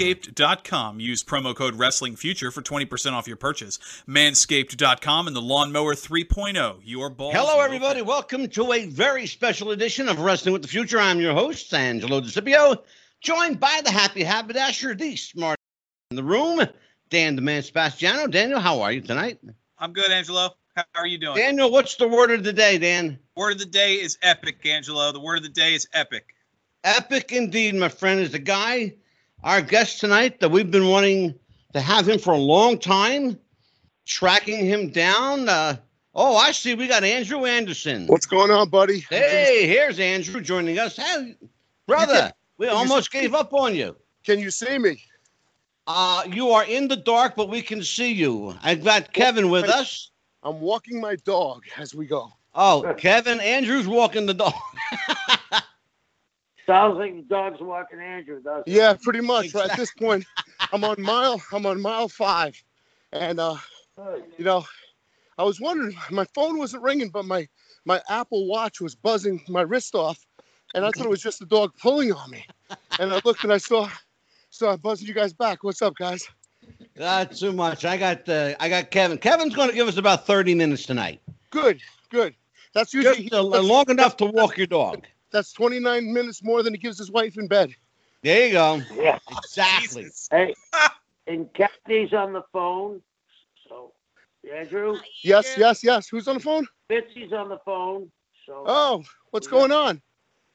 manscaped.com. Use promo code WrestlingFuture for 20% off your purchase. Manscaped.com and the Lawnmower 3.0. Your balls. Hello, everybody. Welcome to a very special edition of Wrestling with the Future. I'm your host, Angelo DeCipio, joined by the happy haberdasher, the smart in the room, Dan the Man Sebastiano. Daniel, how are you tonight? I'm good, Angelo. How are you doing? Daniel, what's the word of the day, Dan? Word of the day is epic, Angelo. The word of the day is epic. Epic indeed, my friend, is the guy, our guest tonight, that we've been wanting to have him for a long time, tracking him down. Uh, oh, I see. We got Andrew Anderson. What's going on, buddy? Hey, here's Andrew joining us. Hey, brother, we almost gave up on you. Can you see me? Uh, you are in the dark, but we can see you. I've got Kevin with us. I'm walking my dog as we go. Oh, Kevin, Andrew's walking the dog. Sounds like the dog's walking Andrew, doesn't it? Yeah, pretty much. Right at this point, I'm on mile. I'm on mile five, and uh, you know, I was wondering. My phone wasn't ringing, but my my Apple Watch was buzzing my wrist off, and I thought it was just the dog pulling on me. And I looked and I saw, saw it buzzing you guys back. What's up, guys? Not too much. I got uh, I got Kevin. Kevin's going to give us about 30 minutes tonight. Good, good. That's usually Just uh, long enough to walk your dog. That's 29 minutes more than he gives his wife in bed. There you go. Yeah. Exactly. Jesus. Hey, and Kathy's on the phone. So, Andrew, Yes, yes, yes. Who's on the phone? Bitsy's on the phone. So, Oh, what's going on?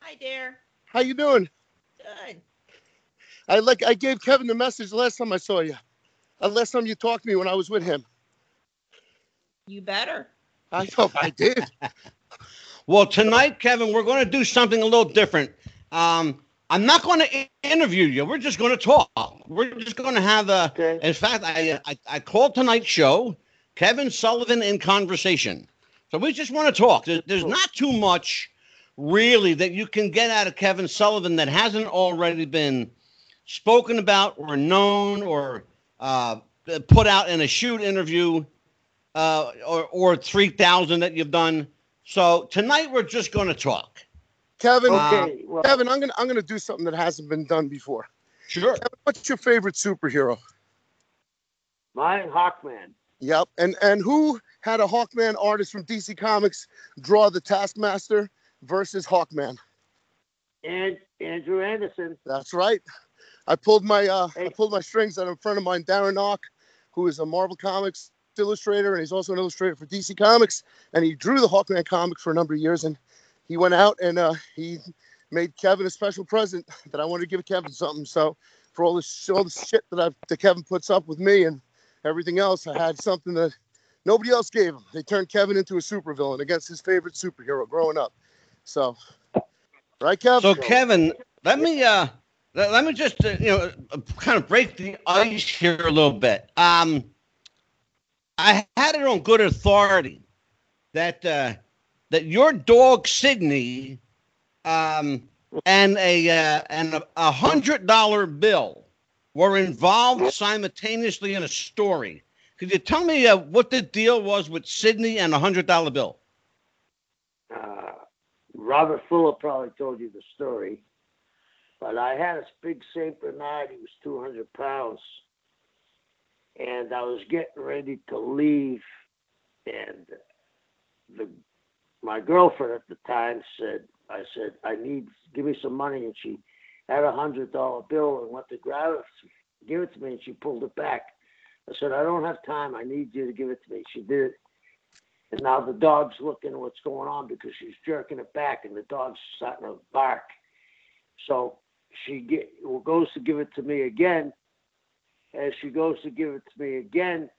Hi, dear. How you doing? Good. I like I gave Kevin the message last time I saw you. Uh, last time you talked to me when I was with him. You better. I know I did. Well, tonight, Kevin, we're going to do something a little different. Um, I'm not going to interview you. We're just going to talk. We're just going to have a. Okay. In fact, I, I I called tonight's show Kevin Sullivan in conversation. So we just want to talk. There- there's not too much really that you can get out of Kevin Sullivan that hasn't already been spoken about or known or uh, put out in a shoot interview uh, or, or 3000 that you've done. So tonight we're just going to talk. Kevin, okay. Well, Kevin, I'm gonna I'm gonna do something that hasn't been done before. Sure. Kevin, what's your favorite superhero? mine, Hawkman. Yep. And and who had a Hawkman artist from DC Comics draw the Taskmaster versus Hawkman? And Andrew Anderson. That's right. I pulled my uh, I pulled my strings out of a friend of mine, Darren Knock, who is a Marvel Comics illustrator, and he's also an illustrator for DC Comics. And he drew the Hawkman comic for a number of years, and he went out and uh, he made Kevin a special present that I wanted to give Kevin something. So for all this all the shit that I that Kevin puts up with me and everything else, I had something that nobody else gave him. They turned Kevin into a supervillain against his favorite superhero growing up. So, right, Kevin? So Kevin, let me uh let, let me just uh, you know uh, kind of break the ice here a little bit. Um I had it on good authority that uh that your dog Sydney um and a uh, and a, hundred dollar bill were involved simultaneously in a story. Could you tell me uh, what the deal was with Sydney and a hundred dollar bill? Uh, Robert Fuller probably told you the story. But I had a big St. Bernard. He was 200 pounds. And I was getting ready to leave. And the my girlfriend at the time said, I said, I need, give me some money. And she had a $100 bill and went to grab it, give it to me, and she pulled it back. I said, I don't have time. I need you to give it to me. She did it. And now the dog's looking at what's going on because she's jerking it back and the dog's starting to bark. So she get, goes to give it to me again. As she goes to give it to me again,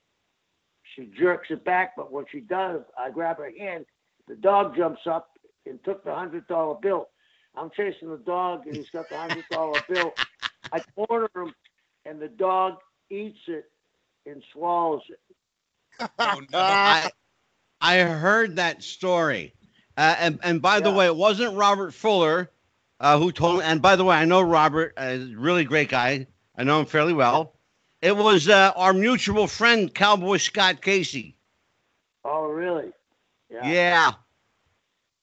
she jerks it back. But when she does, I grab her hand. The dog jumps up and took the hundred dollar bill. I'm chasing the dog and he's got the hundred dollar bill. I corner him and the dog eats it and swallows it. Oh, no. I I heard that story, uh, and and by the way, it wasn't Robert Fuller uh, who told me. And by the way, I know Robert, uh, really great guy. I know him fairly well. It was uh, our mutual friend, Cowboy Scott Casey. Oh, really? Yeah,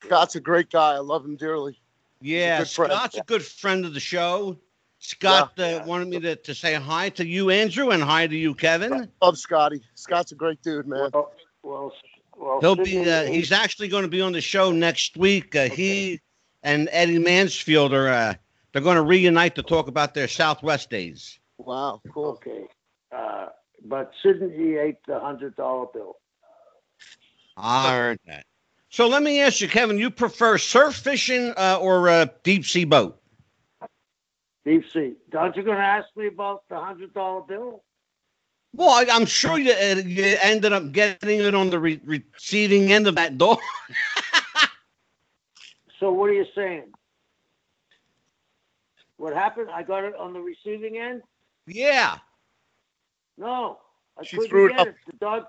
Scott's a great guy. I love him dearly. yeah. good friend. Scott's a good friend of the show. Scott uh, wanted me to, to say hi to you, Andrew, and hi to you, Kevin. I Love Scotty. Scott's a great dude, man. Well, well, well He'll be. Uh, he's actually going to be on the show next week. Uh, he and Eddie Mansfield are. Uh, they're going to reunite to talk about their Southwest days. Wow, cool. Okay. Uh, but Sydney ate the hundred dollar bill. I heard that. So let me ask you, Kevin. You prefer surf fishing uh, or uh, deep sea boat? Deep sea. Aren't you going to ask me about the hundred dollar bill? Well, I, I'm sure you, uh, you ended up getting it on the re- receiving end of that door. So what are you saying? What happened? I got it on the receiving end. Yeah. No, I She couldn't threw it get up. it. The dog,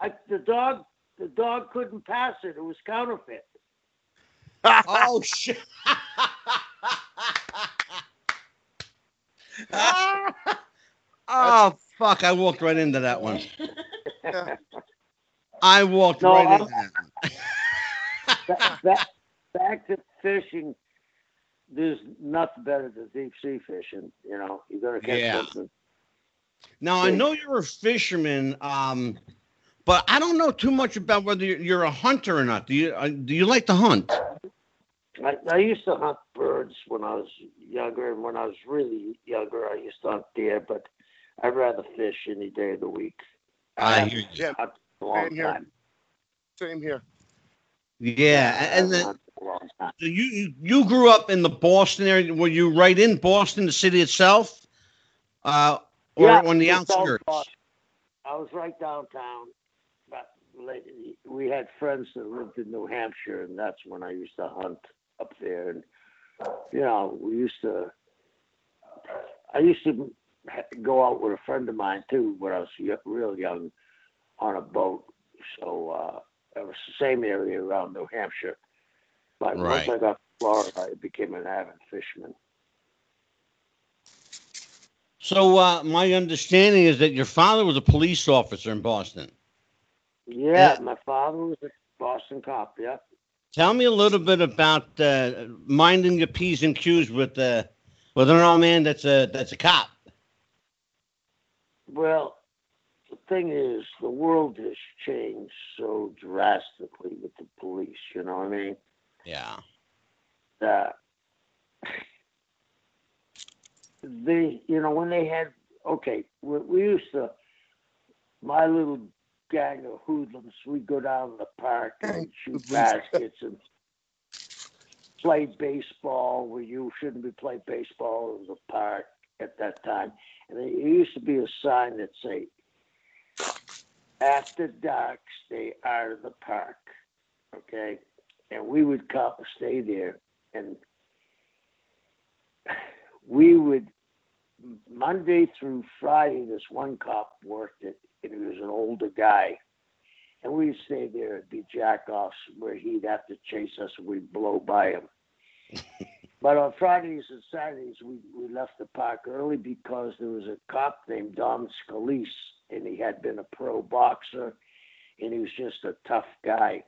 I, the dog, the dog couldn't pass it. It was counterfeit. Oh shit. oh fuck! I walked right into that one. I walked No, right I'm- into that. one. back, back, back to fishing. There's nothing better than deep sea fishing. You know, you're gonna catch Yeah. something. Now I know you're a fisherman, um, but I don't know too much about whether you're, you're a hunter or not. Do you uh, do you like to hunt? I, I used to hunt birds when I was younger, and when I was really younger, I used to hunt deer. But I'd rather fish any day of the week. I haven't hear you. Yeah, hunted in a long Same here. time. same here. Yeah, and haven't then you you you grew up in the Boston area. Were you right in Boston, the city itself, uh, or Yeah, on the outskirts? I was right downtown. But we had friends that lived in New Hampshire, and that's when I used to hunt up there. And you know, we used to. I used to go out with a friend of mine too when I was real young on a boat. So uh, it was the same area around New Hampshire. But Right. once I got to Florida, I became an avid fisherman. So uh, my understanding is that your father was a police officer in Boston. Yeah, Yeah. my father was a Boston cop. Yeah. Tell me a little bit about uh, minding your p's and q's with uh, with an old man that's a that's a cop. Well, the thing is, the world has changed so drastically with the police. You know what I mean? Yeah. That they, you know, when they had okay, we, we used to, my little gang of hoodlums, we'd go down to the park and shoot baskets and play baseball where you shouldn't be playing baseball. in the park at that time. And there used to be a sign that say, after dark, stay out of the park. Okay? And we would cop, stay there, and we would, Monday through Friday, this one cop worked it, and he was an older guy. And we'd stay there and be jack offs where he'd have to chase us and we'd blow by him. but on Fridays and Saturdays, we, we left the park early because there was a cop named Don Scalise, and he had been a pro boxer, and he was just a tough guy.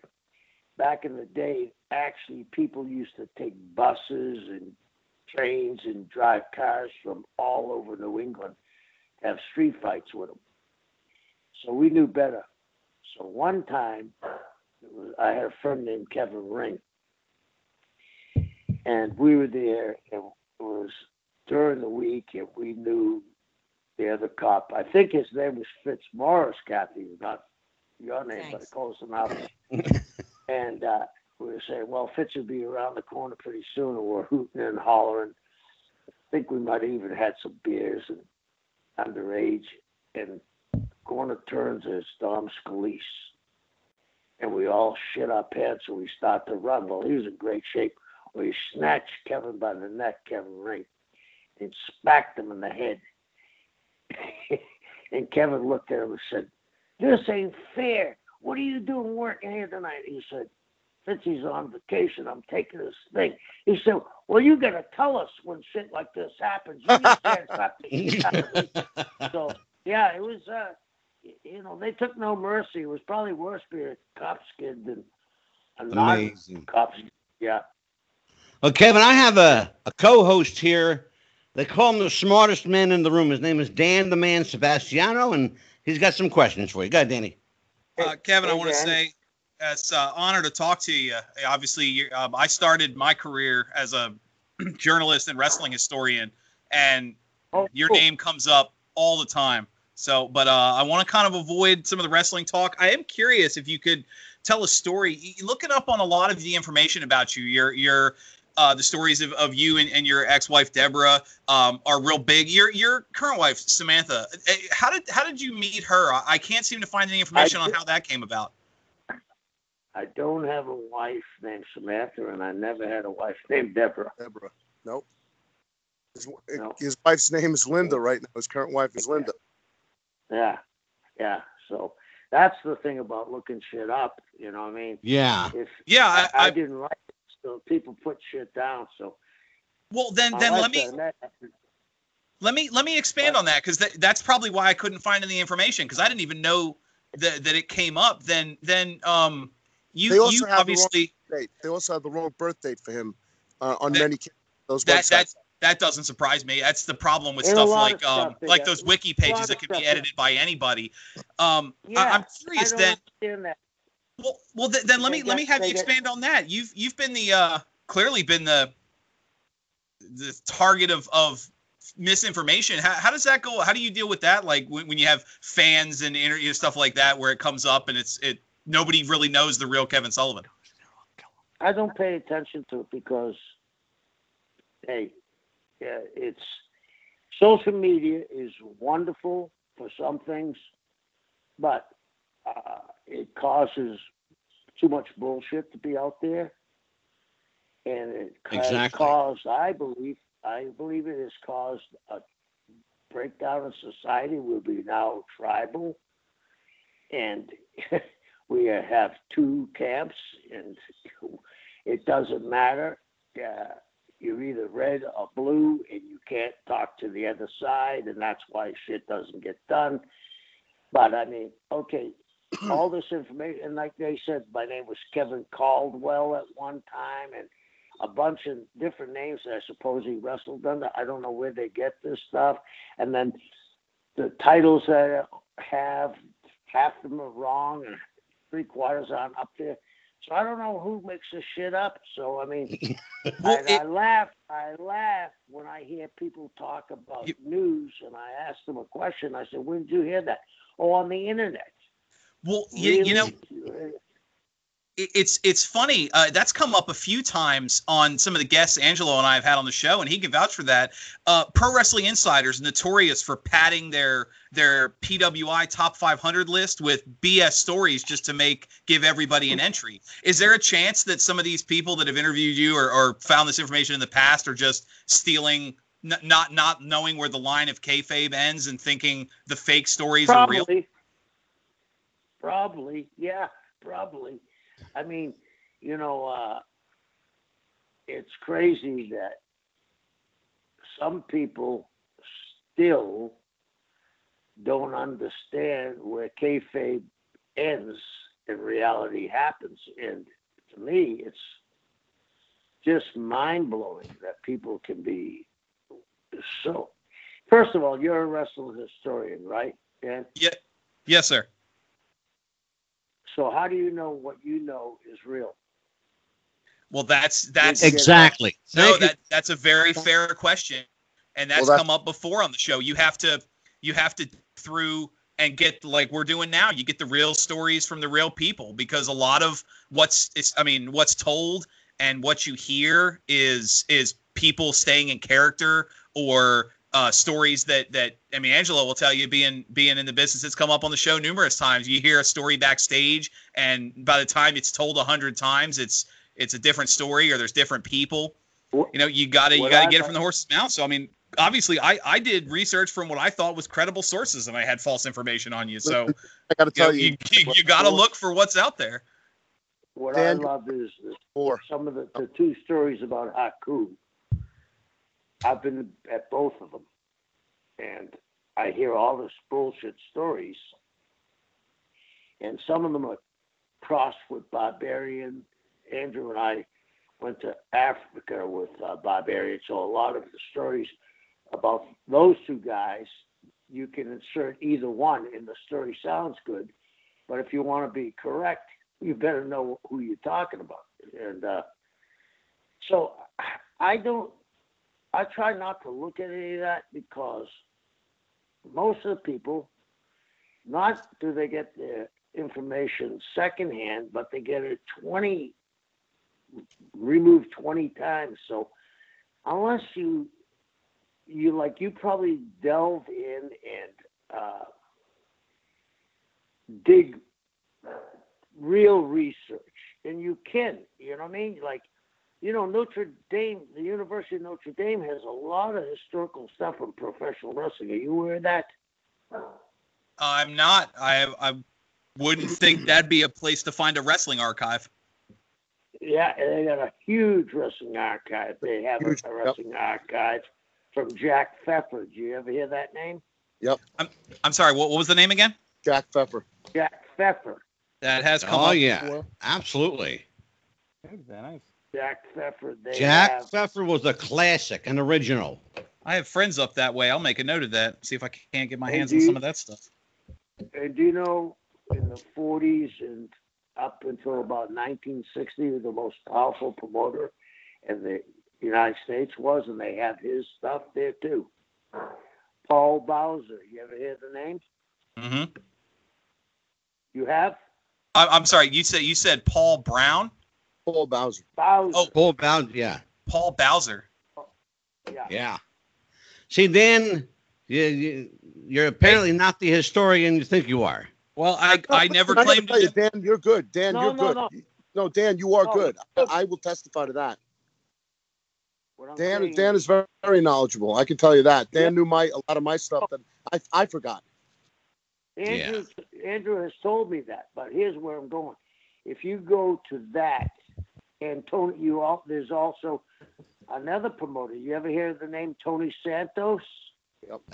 Back in the day, actually, people used to take buses and trains and drive cars from all over New England to have street fights with them. So we knew better. So one time, it was, I had a friend named Kevin Ring, and we were there, and it was during the week, and we knew the other cop. I think his name was Fitzmaurice, Kathy, not your name, but Thanks. close enough. and uh, we were saying, well, Fitz will be around the corner pretty soon, and we're hooting and hollering. I think we might have even had some beers and underage. And corner turns is Dom Scalise. And we all shit our pants and we start to run. Well, he was in great shape. We snatched Kevin by the neck, Kevin Ring, and smacked him in the head. and Kevin looked at him and said, This ain't fair. What are you doing working here tonight? He said, Since he's on vacation. I'm taking this thing. He said, Well, you got to tell us when shit like this happens. You just can't stop this shit happening." So, yeah, it was, uh, you know, they took no mercy. It was probably worse being a cop's kid than a non cop's Yeah. Well, Kevin, I have a, a co-host here They call him the smartest man in the room. His name is Dan the Man Sebastiano, and he's got some questions for you. Go ahead, Danny. Uh, Kevin, I want to say it's an honor to talk to you. Obviously, um, I started my career as a journalist and wrestling historian, and Oh, your cool. name comes up all the time. So, but uh, I want to kind of avoid some of the wrestling talk. I am curious if you could tell a story. Looking up on a lot of the information about you, your your uh, the stories of, of you and, and your ex-wife Deborah um, are real big. Your your current wife Samantha, eh, how did how did you meet her? I, I can't seem to find any information on how that came about. I don't have a wife named Samantha, and I never had a wife named Deborah. Deborah. Nope. His, No. his wife's name is Linda right now. His current wife is Linda. Yeah, yeah. So that's the thing about looking shit up. You know what I mean? Yeah. If Yeah, I, I, I, I, didn't write it, so people put shit down. So well then then like let me that. That- Let me let me expand on that because that, that's probably why I couldn't find any information because I didn't even know that that it came up. Then then um you They also you have the wrong- Date. They also have the wrong birth date for him uh, on That- many ca- those that websites. that that doesn't surprise me. That's the problem with There's stuff like stuff um like got. those wiki There's a lot pages that can be edited by anybody. Um, Yeah, I, I'm I curious don't then. Well, well then, then let me let me have you expand on that. You've you've been the uh clearly been the the target of of misinformation. How, how does that go? How do you deal with that? Like when, when you have fans and inter- you know, stuff like that, where it comes up and it's it nobody really knows the real Kevin Sullivan. I don't pay attention to it because, hey, yeah, it's social media is wonderful for some things, but uh, it causes too much bullshit to be out there, and it has Exactly. caused, I believe, I believe it has caused a breakdown in society. We'll be now tribal, and we have two camps, and it doesn't matter. Uh, you're either red or blue, and you can't talk to the other side, and that's why shit doesn't get done. But I mean, okay, all this information, and like they said, my name was Kevin Caldwell at one time, and a bunch of different names that I suppose he wrestled under. I don't know where they get this stuff. And then the titles that I have, half of them are wrong, and three quarters aren't up there. So I don't know who makes this shit up. So I mean, Well, and it- I laugh. I laugh when I hear people talk about You- news, and I ask them a question. I said, "Where did you hear that?" Oh, on the internet. Well, you, you know, it's it's funny. Uh, that's come up a few times on some of the guests Angelo and I have had on the show, and he can vouch for that. Uh, Pro Wrestling Insiders notorious for padding their their PWI top 500 list with BS stories just to make give everybody an entry. Is there a chance that some of these people that have interviewed you or, or found this information in the past are just stealing? n- Not not knowing where the line of kayfabe ends and thinking the fake stories are real. Probably. Yeah, probably. I mean, you know, uh, it's crazy that some people still don't understand where kayfabe ends and reality happens. And to me, it's just mind blowing that people can be so. First of all, you're a wrestling historian, right? Dan? Yes, sir. So how do you know what you know is real? Well, that's that's Exactly. No, that that's a very fair question, and that's Well, that's- come up before on the show. You have to you have to through and get like we're doing now. You get the real stories from the real people because a lot of what's it's, I mean what's told and what you hear is is people staying in character or uh, stories that that I mean Angelo will tell you being being in the business it's come up on the show numerous times. You hear a story backstage, and by the time it's told a hundred times, it's it's a different story or there's different people. You know, you gotta you gotta I get it from the horse's mouth. So I mean, obviously, I I did research from what I thought was credible sources, and I had false information on you. So I got to you, know, tell you, you, you, you gotta look for what's out there. What Dan- I love is, is some of the, the two stories about Haku. I've been at both of them, and I hear all this bullshit stories, and some of them are crossed with barbarian. Andrew and I went to Africa with uh, barbarian, so a lot of the stories about those two guys, you can insert either one, and the story sounds good. But if you want to be correct, you better know who you're talking about. And uh, so I don't. I try not to look at any of that because most of the people, not do they get their information secondhand, but they get it 20, removed 20 times. So unless you, you like, you probably delve in and uh, dig real research, and you can, you know what I mean? Like, you know, Notre Dame, the University of Notre Dame has a lot of historical stuff on professional wrestling. Are you aware of that? I'm not. I I wouldn't think that'd be a place to find a wrestling archive. Yeah, and they got a huge wrestling archive. They have Huge, a, yep. wrestling archive from Jack Pfeffer. Did you ever hear that name? Yep. I'm I'm sorry. What, what was the name again? Jack Pfeffer. Jack Pfeffer. That has come Oh up. yeah, before. absolutely. Very nice. Jack Pfeffer. They Jack have, Pfeffer was a classic, an original. I have friends up that way. I'll make a note of that. See if I can't get my Hey, hands on some of that stuff. and do you know in the 40s and up until about 1960, the most powerful promoter in the United States was, and they have his stuff there too. Paul Bowser. You ever hear the name? Mm-hmm. You have? I, I'm sorry. You said you said Paul Brown, Paul Bowser. Bowser. Oh. Full bound, yeah, Paul Bowser. yeah. yeah. See, then you, you, you're apparently not the historian you think you are. Well, I I never gotta claimed tell to you. Dan, you're good. Dan, No, you're no, good. no. No, Dan, you are No, good. no. I will testify to that. Dan, saying Dan is very, very knowledgeable. I can tell you that. Dan Yeah. knew my a lot of my stuff that I, I forgot. Andrew, Andrew has told me that, but here's where I'm going. If you go to that, and Tony, you all, there's also another promoter. You ever hear the name Tony Santos?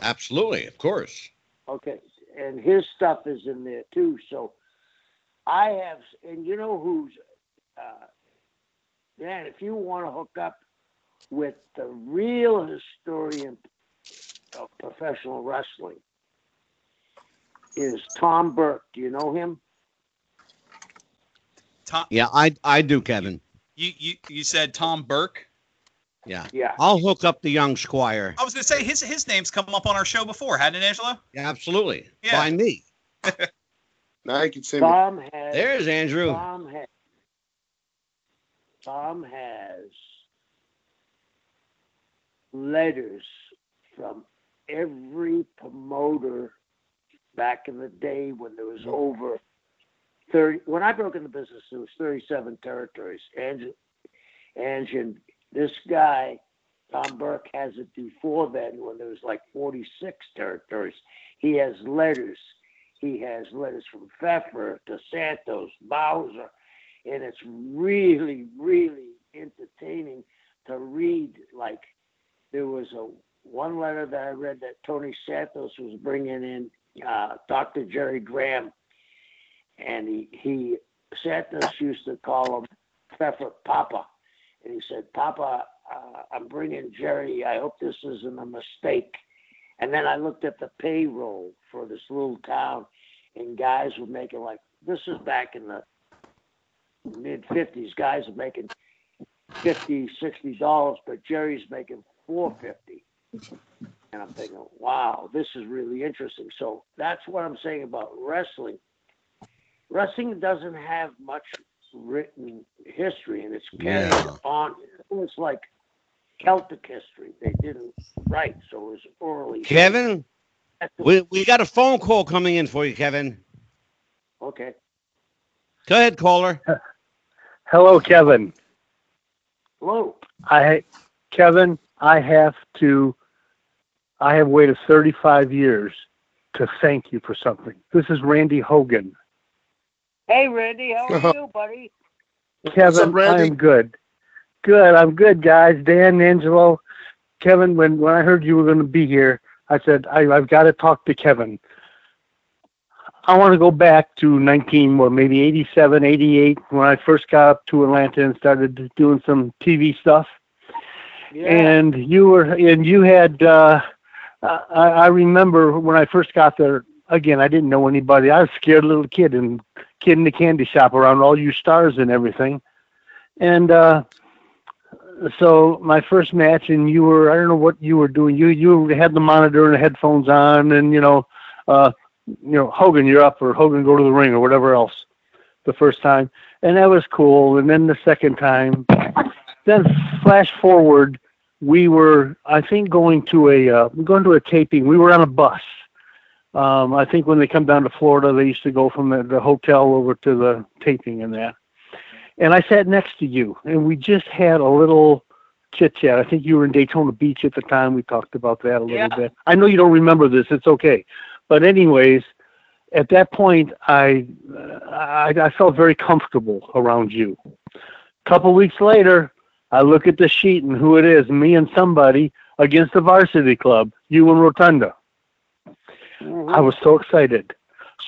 Absolutely, of course. Okay, and his stuff is in there too. So I have, and you know who's, uh, Dan, if you want to hook up with the real historian of professional wrestling, is Tom Burke. Do you know him? Tom, Yeah, I I do, Kevin. You you you said Tom Burke. Yeah, Yeah. I'll hook up the young squire. I was gonna say his his name's come up on our show before, hadn't it, Angelo? Yeah, absolutely. Yeah. By me. Now you can see me. Has. There's Andrew. Tom has. Tom has letters from every promoter back in the day when there was over 30 when I broke into business there was 37 territories. And and this guy Tom Burke has it before then when there was like 46 territories. He has letters. He has letters from Pfeffer to Santos Bowser. And it's really really entertaining to read like there was a one letter that I read that Tony Santos was bringing in uh, Dr. Jerry Graham, and he he Santos used to call him Pfeffer Papa, and he said, Papa, uh, I'm bringing Jerry. I hope this isn't a mistake. And then I looked at the payroll for this little town, and guys were making like this is back in the mid 50s. Guys are making 50 60 dollars, but Jerry's making 450 and I'm thinking, wow, this is really interesting. So that's what I'm saying about wrestling. Wrestling doesn't have much written history, and it's carried Yeah. on. It's like Celtic history. They didn't write, so it was orally. Kevin, we, we got a phone call coming in for you, Kevin. Okay. Go ahead, caller. Hello, Kevin. Hello. I, Kevin, I have to. I have waited 35 years to thank you for something. This is Randy Hogan. Hey, Randy, how are you, buddy? Kevin, up, Randy? I am good. Good, I'm good, guys. Dan, Angelo, Kevin. When when I heard you were going to be here, I said I, I've got to talk to Kevin. I want to go back to 19, well, maybe 87, 88, when I first got up to Atlanta and started doing some TV stuff. Yeah. and you were and you had uh I, I remember when I first got there again I didn't know anybody. I was a scared little kid and kid in the candy shop around all you stars and everything. And uh so my first match and you were I don't know what you were doing. You you had the monitor and the headphones on and you know uh you know Hogan you're up or Hogan go to the ring or whatever else the first time. And that was cool. And then the second time then flash forward we were i think going to a uh, going to a taping. We were on a bus um i think when they come down to florida they used to go from the, the hotel over to the taping and that. And i sat next to you and we just had a little chit chat i think you were in daytona beach at the time. We talked about that a little Yeah. bit. I know you don't remember this. It's okay. But anyways at that point i i, I felt very comfortable around you. A couple weeks later I look at the sheet and who it is, me and somebody against the varsity club, you and Rotunda. Mhm. I was so excited.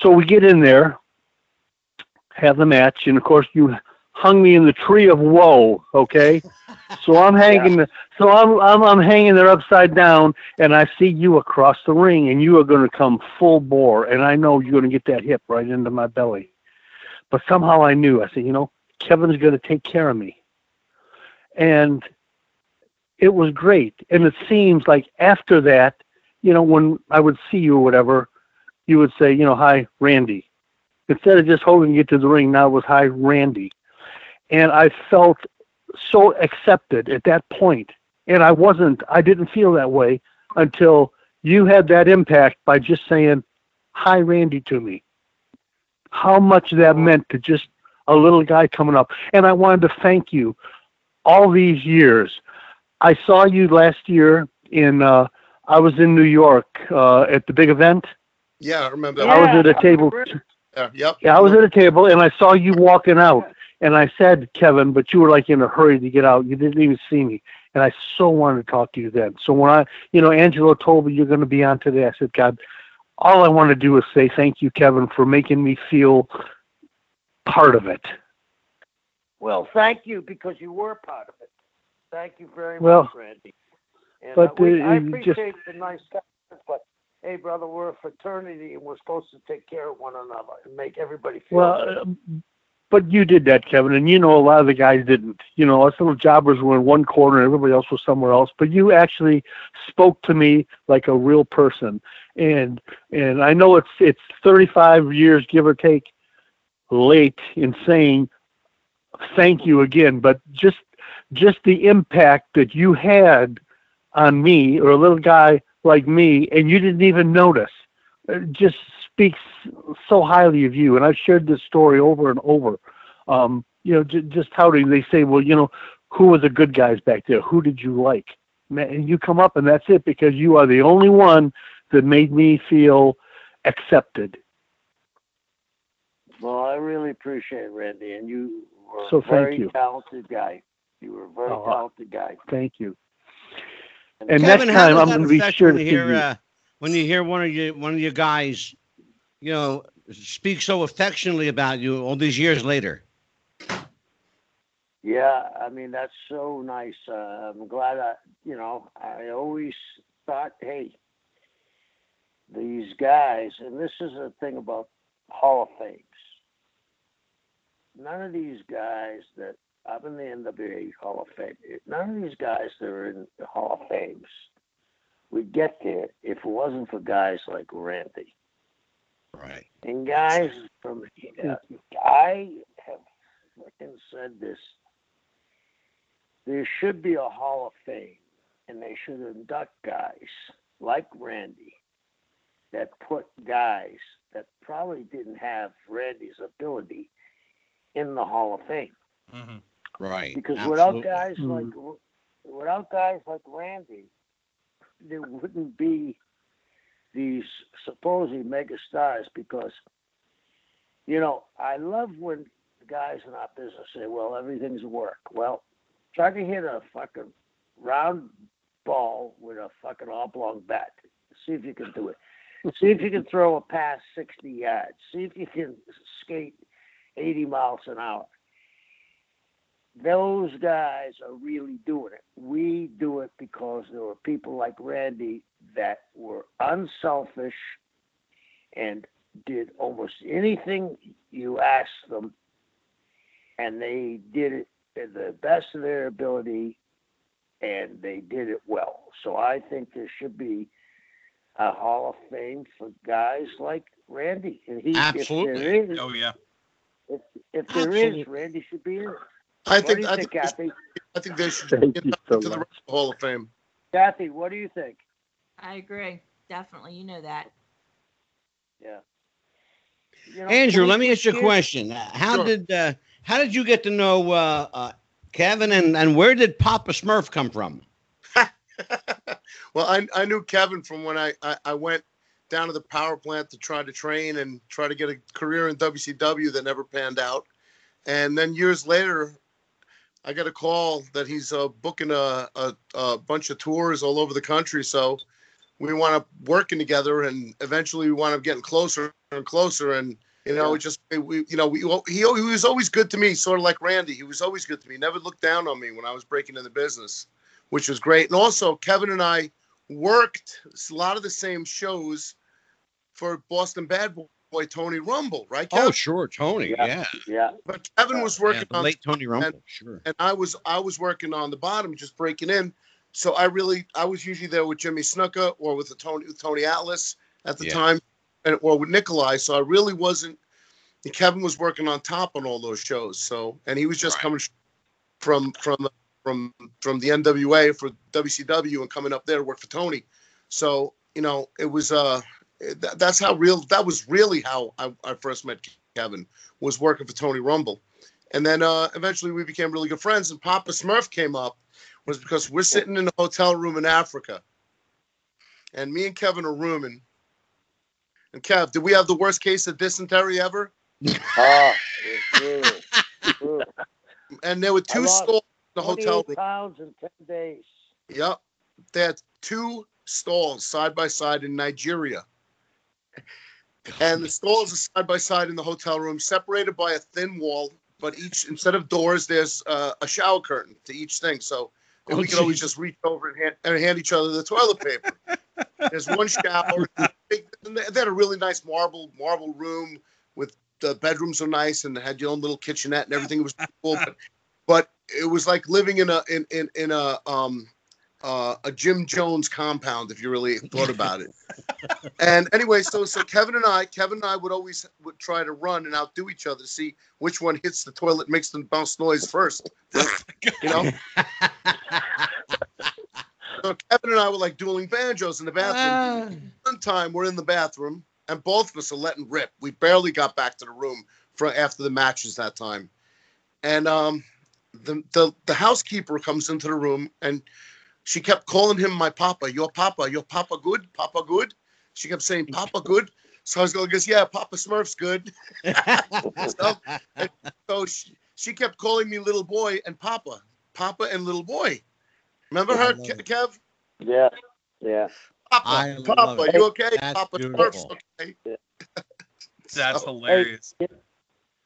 So we get in there, have the match, and of course you hung me in the tree of woe, okay? So I'm hanging so I'm, I'm I'm hanging there upside down and I see you across the ring and you are gonna come full bore and I know you're gonna get that hip right into my belly. But somehow I knew, I said, you know, Kevin's gonna take care of me and it was great. And it seems like after that, you know, when I would see you or whatever, you would say, you know, hi, Randy. Instead of just holding you to the ring, now it was hi, Randy. And I felt so accepted at that point. And I wasn't, I didn't feel that way until you had that impact by just saying hi, Randy to me. How much that meant to just a little guy coming up. And I wanted to thank you all these years. I saw you last year in uh I was in New York uh at the big event. Yeah, I remember. I was at a table Yeah, yep. yeah, I was at a table and I saw you walking out and I said, Kevin, but you were like in a hurry to get out. You didn't even see me. And I so wanted to talk to you then. So when I you know, Angelo told me you're gonna be on today, I said, God, all I want to do is say thank you, Kevin, for making me feel part of it. Well, thank you because you were part of it. Thank you very Well, much, Randy. And but, uh, we, I you just- appreciate the nice comments, but hey, brother, we're a fraternity and we're supposed to take care of one another and make everybody feel. Well, good. uh, but you did that, Kevin, and you know a lot of the guys didn't. You know, us little jobbers were in one corner, and everybody else was somewhere else. But you actually spoke to me like a real person, and and I know it's it's 35 years, give or take, late in saying thank you again, but just just the impact that you had on me or a little guy like me, and you didn't even notice uh, just speaks so highly of you. And I've shared this story over and over. Um, you know, j- just how do they say, well, you know, who were the good guys back there? Who did you like? And you come up, and that's it because you are the only one that made me feel accepted. well, I really appreciate it, Randy, and you were So a very you. talented guy. You were a very Oh, talented guy. Thank you. And And Kevin, next time I'm going to be sure when to you hear you. uh, when you hear one of your one of your guys, you know, speak so affectionately about you all these years later. Yeah, I mean that's so nice. Uh, I'm glad I, you know, I always thought, hey, these guys, and this is the thing about Hall of Fames. None of these guys that I'm in the NWA Hall of Fame. None of these guys that are in the Hall of Fames would get there if it wasn't for guys like Randy Right. and guys from. Uh, I have fucking said this. There should be a Hall of Fame, and they should induct guys like Randy that put guys that probably didn't have Randy's ability in the Hall of Fame. Mm-hmm. Right. Because Absolutely. without guys Mhm. like without guys like Randy, there wouldn't be these supposed mega stars. Because you know, I love when guys in our business say, "Well, everything's work." Well, try to hit a fucking round ball with a fucking oblong bat. See if you can do it. See if you can throw a pass 60 yards. See if you can skate 80 miles an hour those guys are really doing it. We do it because there were people like Randy that were unselfish and did almost anything you asked them, and they did it to the best of their ability, and they did it well. So I think there should be a Hall of Fame for guys like Randy. And he, Absolutely. If there is, Oh yeah. if, if there is, Absolutely. Randy should be in it. I what do think you I think, think they should- Kathy? I think they should Thank get you up so into the much. Hall of Fame. Kathy, what do you think? I agree. Definitely. You know that. Yeah. You know, Andrew, let me ask you a question. Uh, How Sure. did uh, how did you get to know uh, uh, Kevin, and, and where did Papa Smurf come from? well, I, I knew Kevin from when I, I, I went down to the power plant to try to train and try to get a career in WCW that never panned out. And then years later, I got a call that he's uh, booking a, a, a bunch of tours all over the country. So we wound up working together, and eventually we wound up getting closer and closer. And you know, Yeah. it just we, you know, we, he he was always good to me, sort of like Randy. He was always good to me. Never looked down on me when I was breaking in the business, which was great. And also, Kevin and I worked a lot of the same shows for Boston Bad Boy Tony Rumble, right? Kevin? Oh, sure, Tony. Yeah. Yeah, Yeah. but Kevin was yeah, working the on late Tony Rumble. Sure. and I was I was working on the bottom, just breaking in. So I really I was usually there with Jimmy Snuka or with the Tony with Tony Atlas at the Yeah. time, and or with Nikolai. So I really wasn't. and Kevin was working on top on all those shows. So and he was just Right. coming from from from from the NWA for WCW and coming up there to work for Tony. So you know it was uh that, that's how real that was really how I, I first met Kevin was working for Tony Rumble. And then uh, eventually we became really good friends. And Papa Smurf came up was because we're sitting in a hotel room in Africa, and me and Kevin are rooming. And Kev, did we have the worst case of dysentery ever? It's true. true. And there were two stalls in the hotel 28 room. pounds in 10 days. Yep, they had two stalls side by side in Nigeria, and the stalls are side by side in the hotel room, separated by a thin wall. But each instead of doors, there's uh, a shower curtain to each thing. So Oh, we could always just reach over and hand, and hand each other the toilet paper. There's one shower. They had a really nice marble marble room with the bedrooms are nice and had your own little kitchenette and everything was cool. But, but it was like living in a in in, in a um uh, a Jim Jones compound if you really thought about it. and anyway, so so Kevin and I, Kevin and I would always would try to run and outdo each other to see which one hits the toilet, makes the bounce noise first. You know. So Kevin and I were like dueling banjos in the bathroom. Ah. One time we're in the bathroom and both of us are letting rip. We barely got back to the room for after the matches that time. And um the the, the housekeeper comes into the room and she kept calling him my papa, your papa, your papa good, papa good. She kept saying papa good. So I was going, guess, yeah, Papa Smurf's good. so, so she, she kept calling me little boy and papa, papa and little boy. Remember her, Ke- Kev? Yeah. Yeah. Papa, I Papa, you okay? That's Papa beautiful. Smurf's okay. That's Oh, hilarious.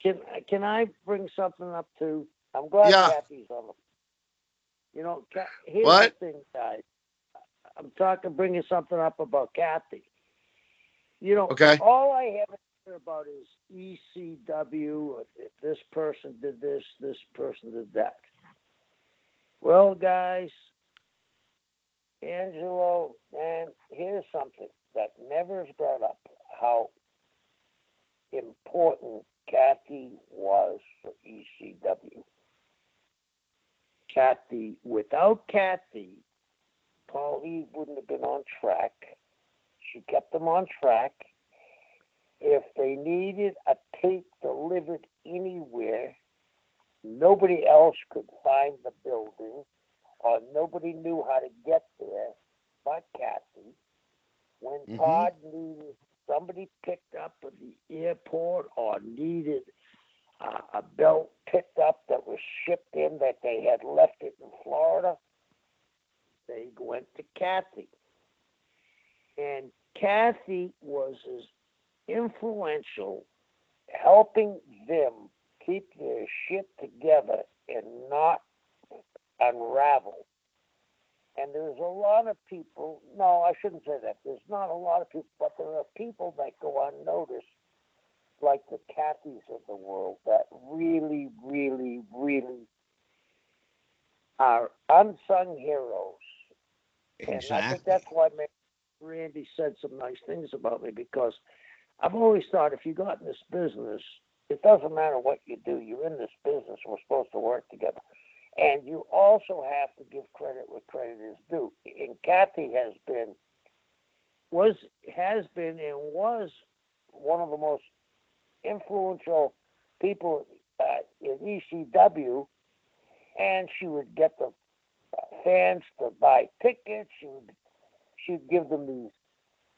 Can can I bring something up too? I'm glad Yeah. Kathy's on the. You know, here's What? the thing, guys. I'm talking, bringing something up about Kathy. You know, Okay. all I have heard about is ECW. This person did this. This person did that. Well, guys, Angelo, and here's something that never is brought up: how important Kathy was for ECW. Kathy, without Kathy, Paul Eve wouldn't have been on track. She kept them on track. If they needed a tape delivered anywhere, nobody else could find the building or nobody knew how to get there but Kathy. When Mhm. Tod needed somebody picked up at the airport or needed uh, a belt picked up that was shipped in that they had left it in Florida, they went to Kathy. And Kathy was as influential helping them keep their shit together and not unravel. And there's a lot of people, no, I shouldn't say that. There's not a lot of people, but there are people that go unnoticed, like the Kathys of the world, that really, really, really are unsung heroes. And I think that's why Randy said some nice things about me because I've always thought if you got in this business, it doesn't matter what you do. You're in this business. We're supposed to work together. And you also have to give credit where credit is due. And Kathy has been, was, has been, and was one of the most influential people in ECW. And she would get the fans to buy tickets. She would, she'd give them these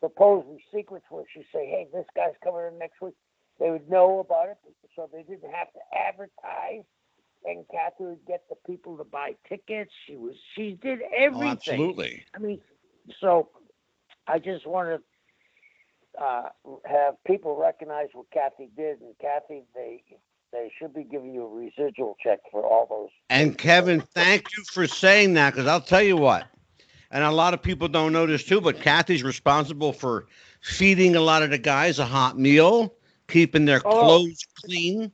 supposedly secrets where she'd say, "Hey, this guy's coming in next week." They would know about it, so they didn't have to advertise. And Kathy would get the people to buy tickets. She was, she did Oh, everything. absolutely. I mean, so I just want to uh, have people recognize what Kathy did, and Kathy, they they should be giving you a residual check for all those. And Kevin, thank you for saying that because I'll tell you what, and a lot of people don't know this too, but Kathy's responsible for feeding a lot of the guys a hot meal, keeping their Oh. clothes clean,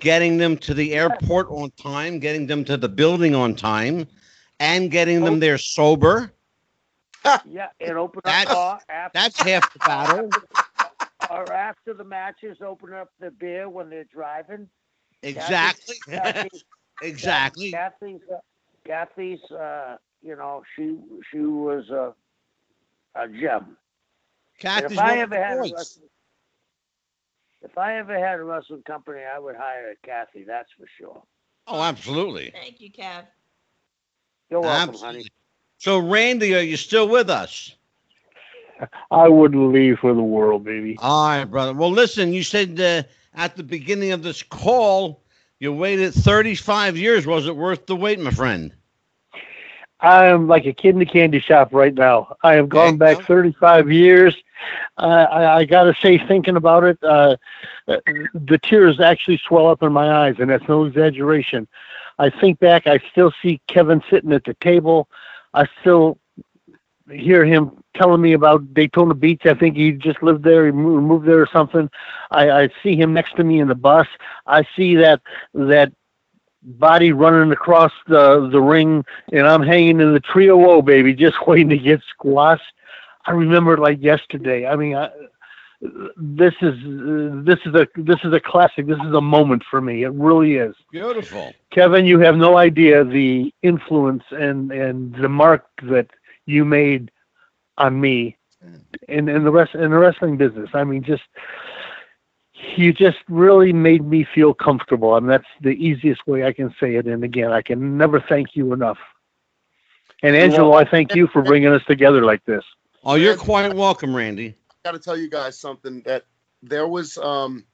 getting them to the airport on time, getting them to the building on time, and getting them Oh. there sober. Yeah, and open up That's- bar after, That's half the battle. or after the matches, open up the beer when they're driving. Exactly. Kathy- exactly. Kathy's, uh, Kathy's, uh, you know, she she was a a gem. And Kathy's if I ever the had a wrestling, if I ever had a wrestling company, I would hire Kathy. That's for sure. Oh, absolutely. Thank you, Kev. You're welcome, Absolutely. honey. So, Randy, are you still with us? I wouldn't leave for the world, baby. All right, brother. Well, listen, you said uh, at the beginning of this call you waited 35 years. Was it worth the wait, my friend? I am like a kid in the candy shop right now. I have gone back go. 35 years. Uh, I, I got to say, thinking about it, uh, uh, the tears actually swell up in my eyes, and that's no exaggeration. I think back, I still see Kevin sitting at the table. I still hear him telling me about Daytona Beach. I think he just lived there, he moved, there or something. I, I see him next to me in the bus. I see that that body running across the the ring and I'm hanging in the trio baby, just waiting to get squashed. I remember like yesterday. I mean, I, this is this is a this is a classic. This is a moment for me. It really is. Beautiful. Kevin, you have no idea the influence and and the mark that you made on me in in the rest in the wrestling business. I mean, just you just really made me feel comfortable, I and that's the easiest way I can say it. And again, I can never thank you enough. And Angelo, I thank you for bringing us together like this. Oh, you're quite welcome, Randy. Got to tell you guys something that there was um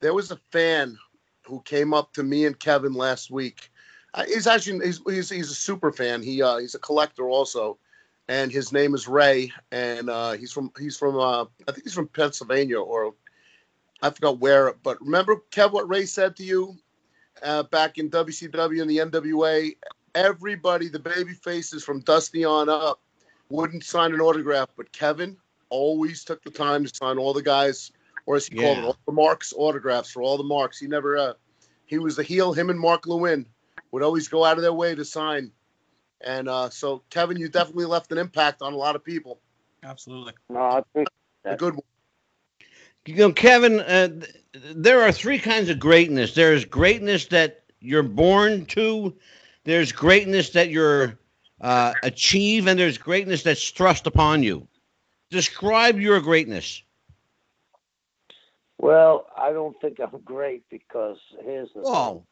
there was a fan who came up to me and Kevin last week. Uh, he's actually he's, he's he's a super fan. He uh he's a collector also, and his name is Ray, and uh he's from he's from uh I think he's from Pennsylvania or I forgot where. But remember, Kev, what Ray said to you uh, back in WCW and the NWA. Everybody, the baby faces from Dusty on up, wouldn't sign an autograph, but Kevin always took the time to sign all the guys, or as he called it, all the marks autographs for all the marks. He never, uh, he was the heel. Him and Mark Lewin would always go out of their way to sign. And uh, so, Kevin, you definitely left an impact on a lot of people. Absolutely. No, I appreciate A good one. You know, Kevin, uh, th- there are three kinds of greatness. There's greatness that you're born to, there's greatness that you're uh, achieve, and there's greatness that's thrust upon you. Describe your greatness. Well, I don't think I'm great because here's the thing.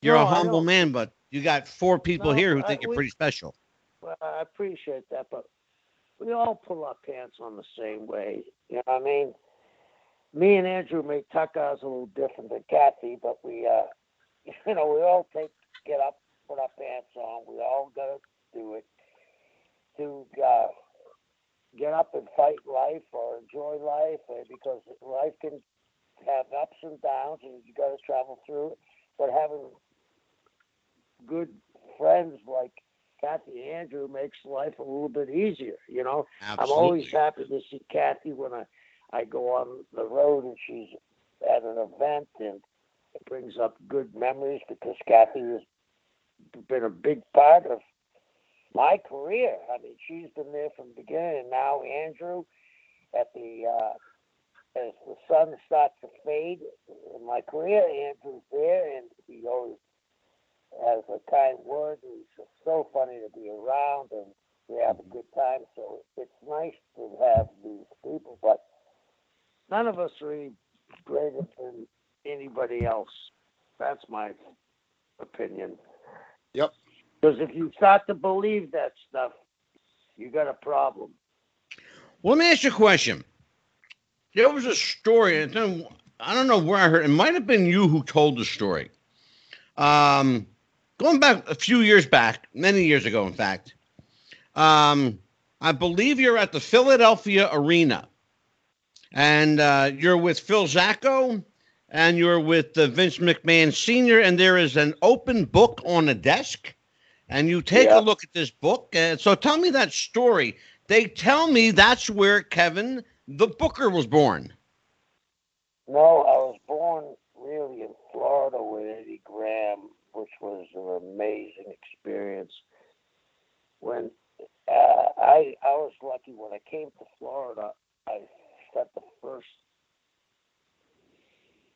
You're No, a humble man, but you got four people No, here who I- think you're we- pretty special. Well, I appreciate that, but we all pull our pants on the same way. You know what I mean? Me and Andrew may tuck ours a little different than Kathy, but we, uh, you know, we all take get up, put our pants on. We all gotta do it to uh, get up and fight life or enjoy life, uh, because life can have ups and downs, and you gotta travel through it. But having good friends like Kathy Andrew makes life a little bit easier. You know, I'm always happy to see Kathy when I, I go on the road and she's at an event and it brings up good memories because Kathy has been a big part of my career. I mean, she's been there from the beginning, and now Andrew at the uh, as the sun starts to fade in my career, Andrew's there, and he always has a kind word. He's just so funny to be around, and we have a good time. So it's nice to have these people, but none of us are any greater than anybody else. That's my opinion. Yep. Because if you start to believe that stuff, you got a problem. Well, let me ask you a question. There was a story, and then- I don't know where I heard. It might have been you who told the story. Um, going back a few years back, many years ago, in fact. Um, I believe you're at the Philadelphia Arena, and uh, you're with Phil Zacko, and you're with uh, Vince McMahon Sr., and there is an open book on a desk, and you take Yeah. a look at this book. Uh, so tell me that story. They tell me that's where Kevin the Booker was born. No, I was born really in Florida with Eddie Graham, which was an amazing experience. When uh, I I was lucky when I came to Florida, I spent the first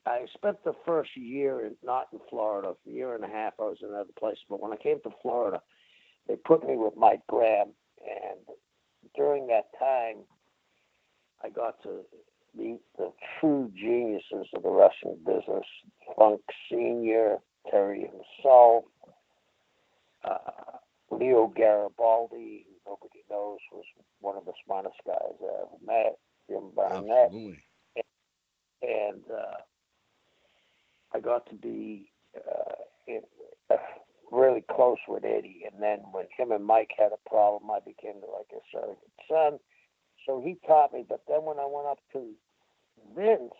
I spent the first year in, not in Florida, a year and a half. I was in another place, but when I came to Florida, they put me with Mike Graham, and during that time, I got to meet the true geniuses of the wrestling business Funk Sr., Terry himself, uh, Leo Garibaldi, who nobody knows, was one of the smartest guys I ever met, Jim Barnett, Absolutely. and uh, I got to be uh, in, uh, really close with Eddie. And then when him and Mike had a problem, I became like a surrogate son. So he taught me. But then when I went up to Vince,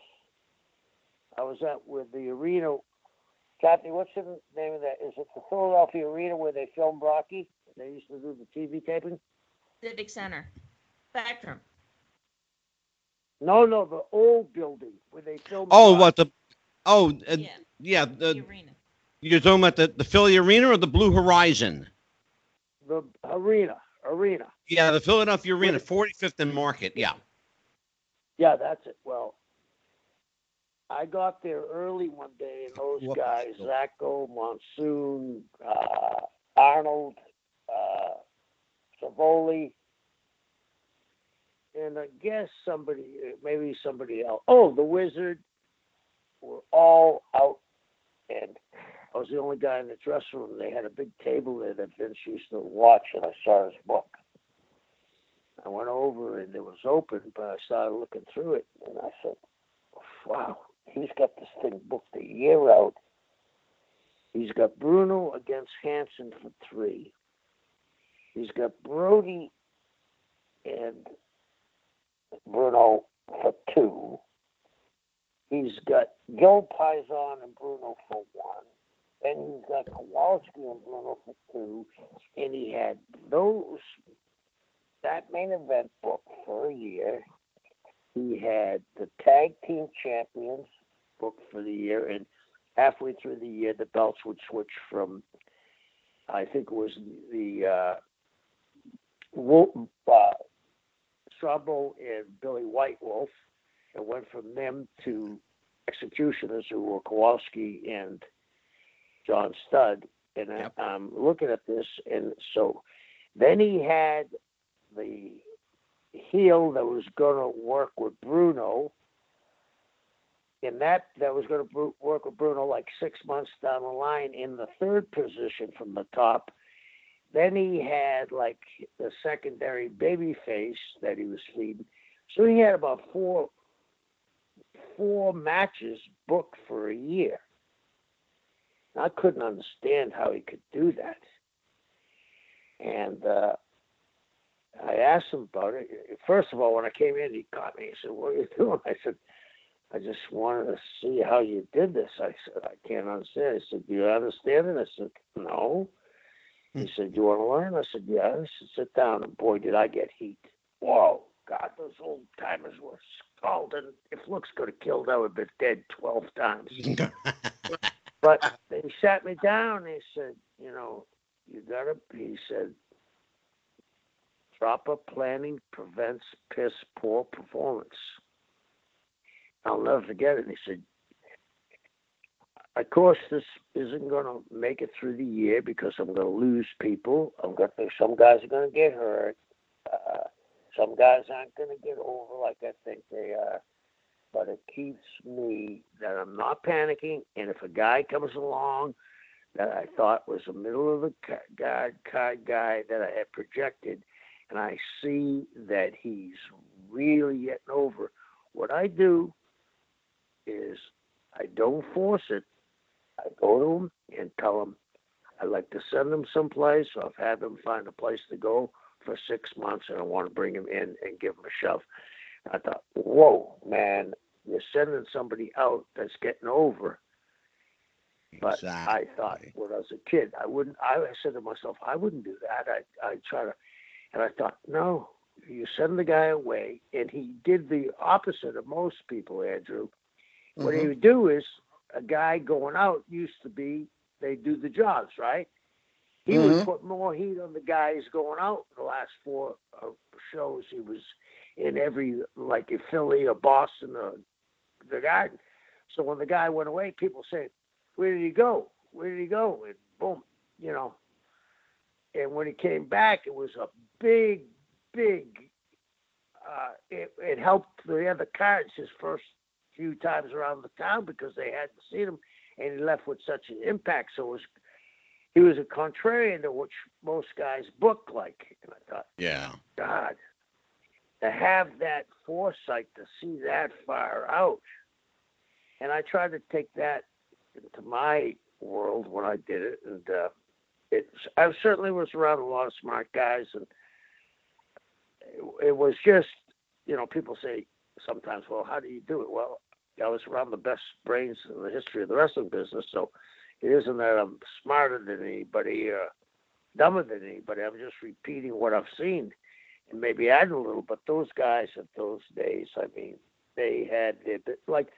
I was at with the arena. Kathy, what's the name of that? Is it the Philadelphia Arena where they filmed Rocky? They used to do the TV taping. Civic Center. Spectrum. No, no, the old building where they filmed. Oh, Rocky. what the? Oh, uh, yeah. yeah. the The, arena. you're talking about the, the Philly Arena or the Blue Horizon? The arena, arena. Yeah, the Philadelphia Arena, 45th and Market. Yeah. Yeah, that's it. Well, I got there early one day, and those Whoops. guys, Zacko, Monsoon, uh, Arnold, uh, Savoldi, and I guess somebody, maybe somebody else. Oh, the Wizard were all out, and I was the only guy in the dressing room. They had a big table there that Vince used to watch, and I saw his book. I went over and it was open, but I started looking through it, and I said, "Wow, he's got this thing booked a year out. He's got Bruno against Hansen for three. He's got Brody and Bruno for two. He's got Gil Paisan and Bruno for one. and he's got Kowalski and Bruno for two. And he had those that main event booked for a year. He had the tag team champions booked for the year, and halfway through the year, the belts would switch from, I think it was the uh, Wolf, uh, Strongbow and Billy White Wolf, and went from them to executioners who were Kowalski and John Studd. And I- Yep. I'm looking at this, and so then he had the heel that was going to work with Bruno, and that that was going to work with Bruno like six months down the line in the third position from the top. Then he had like the secondary baby face that he was feeding. So he had about four four matches booked for a year. I couldn't understand how he could do that. And uh, I asked him about it. First of all, when I came in, he caught me. He said, "What are you doing?" I said, I just wanted to see how you did this. I said, I can't understand. He said, Do you understand it? I said, No. He said, You want to learn? I said, Yeah. He said, Sit down. And boy, did I get heat. Whoa, God, those old timers were scalding. If looks could have killed, I would have been dead 12 times. But they sat me down. They said, You know, you got to, he said, proper planning prevents piss poor performance. I'll never forget it. He said, of course, this isn't going to make it through the year because I'm going to lose people. I'm going to, some guys are going to get hurt. Uh, some guys aren't going to get over like I think they are. But it keeps me that I'm not panicking. And if a guy comes along that I thought was a middle of the card, card guy that I had projected, and I see that he's really getting over, what I do is I don't force it. I go to him and tell him I'd like to send him someplace or have had him find a place to go for six months and I want to bring him in and give him a shove. I thought, whoa, man, you're sending somebody out that's getting over. But Exactly. I thought when I was a kid, I wouldn't. I said to myself, I wouldn't do that. I I try to, and I thought, no, you send the guy away, and he did the opposite of most people, Andrew. What he mm-hmm. would do is a guy going out used to be they do the jobs right. He would Mhm. put more heat on the guys going out. The last four uh, shows he was in every like in Philly or Boston or the guy. So when the guy went away, people say, "Where did he go? Where did he go?" And boom, you know. And when he came back, it was a big, big. Uh, it, it helped the other cards his first few times around the town because they hadn't seen him, and he left with such an impact. So it was, he was a contrarian to which most guys book like. And I thought, Yeah. God, to have that foresight to see that far out. And I tried to take that into my world when I did it, and uh, it I certainly was around a lot of smart guys, and it, it was just you know people say sometimes, well, how do you do it? Well, I was around the best brains in the history of the wrestling business, so it isn't that I'm smarter than anybody, or dumber than anybody. I'm just repeating what I've seen and maybe adding a little. But those guys at those days, I mean, they had bit- like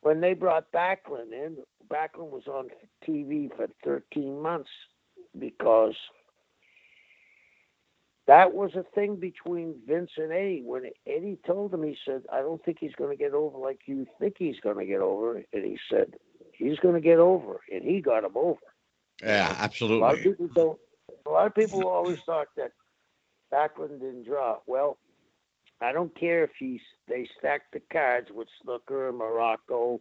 when they brought Backlund in. Backlund was on TV for 13 months because that was a thing between Vince and Eddie. When Eddie told him, he said, "I don't think he's going to get over like you think he's going to get over," and he said, "He's going to get over," and he got him over. Yeah, absolutely. A lot of people don't. A lot of people always thought that Backlund didn't draw. Well, I don't care if he's they stacked the cards with Snuka and Muraco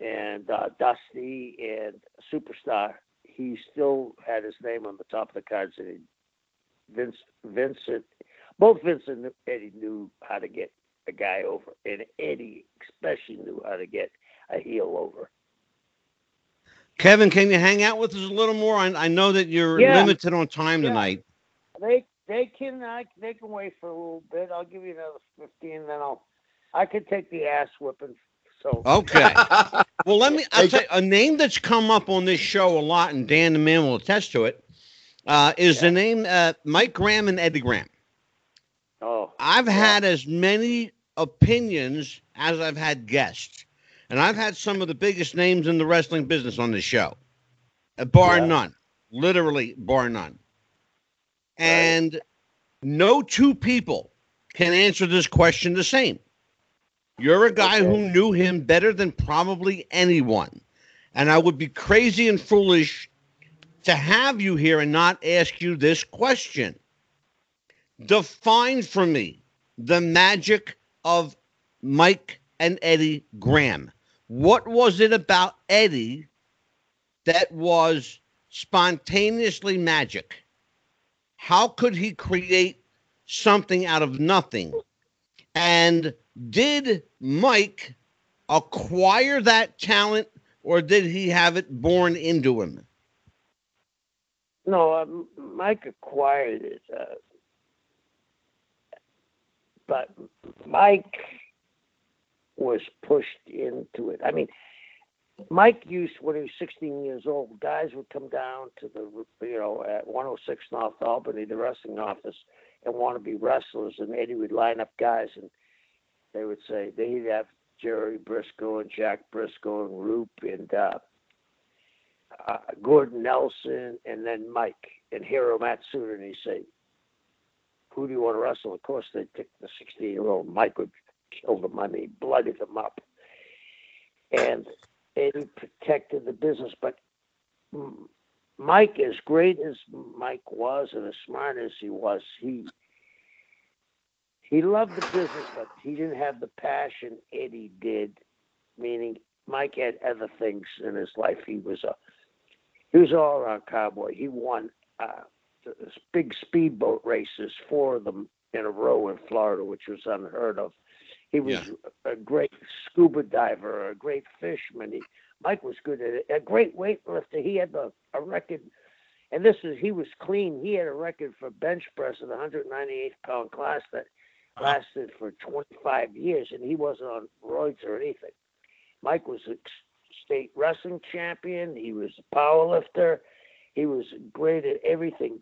and uh, Dusty and Superstar. He still had his name on the top of the cards, and he, Vince, Vincent, both Vincent and Eddie knew how to get a guy over, and Eddie especially knew how to get a heel over. Kevin, can you hang out with us a little more? I, I know that you're Yeah. limited on time Yeah. tonight. They they can I, they can wait for a little bit. I'll give you another fifteen, then I'll I could take the ass whipping. So Okay. Well, let me. I'll tell you, a name that's come up on this show a lot, and Dan the Man will attest to it, uh, is the name uh, Mike Graham and Eddie Graham. oh I've Yeah. had as many opinions as I've had guests, and I've had some of the biggest names in the wrestling business on this show, uh, bar Yeah. none, literally bar none. And no two people can answer this question the same. You're a guy Okay. who knew him better than probably anyone. And I would be crazy and foolish to have you here and not ask you this question. Define for me the magic of Mike and Eddie Graham. What was it about Eddie that was spontaneously magic? How could he create something out of nothing? And did Mike acquire that talent or did he have it born into him? no, um, Mike acquired it, uh, but Mike was pushed into it. I mean, Mike used when he was 16 years old. Guys would come down to the you know at 106 North Albany, the wrestling office, and want to be wrestlers, and Eddie would line up guys, and they would say they'd have Jerry Brisco and Jack Brisco and Roop and uh, uh, Gordon Nelson, and then Mike and Hiro Matsuda, and he'd say, "Who do you want to wrestle?" Of course, they'd pick the 16-year-old. Mike would kill them. I mean, blooded them up, and Eddie protected the business. But Mike, as great as Mike was and as smart as he was, he he loved the business, but he didn't have the passion Eddie did. Meaning, Mike had other things in his life. He was a he was all around cowboy. He won uh, big speedboat races, four of them in a row in Florida, which was unheard of. He was yeah. a great scuba diver, a great fisherman. He, Mike was good at it. A great weightlifter. He had a, a record, and this is he was clean. He had a record for bench press in the 198 pound class that uh-huh. lasted for 25 years, and he wasn't on roids or anything. Mike was a state wrestling champion. He was a power lifter. He was great at everything,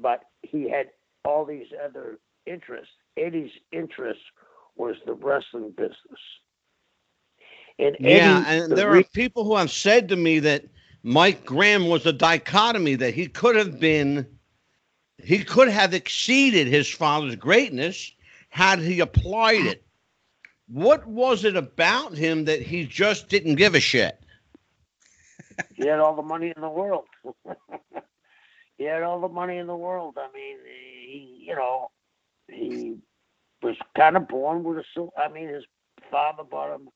but he had all these other interests. Eddie's interest was the wrestling business. And yeah, and the there re- are people who have said to me that Mike Graham was a dichotomy that he could have been, he could have exceeded his father's greatness had he applied it. What was it about him that he just didn't give a shit? He had all the money in the world. he had all the money in the world. I mean, he, you know, he was kind of born with a. I mean, his father bought him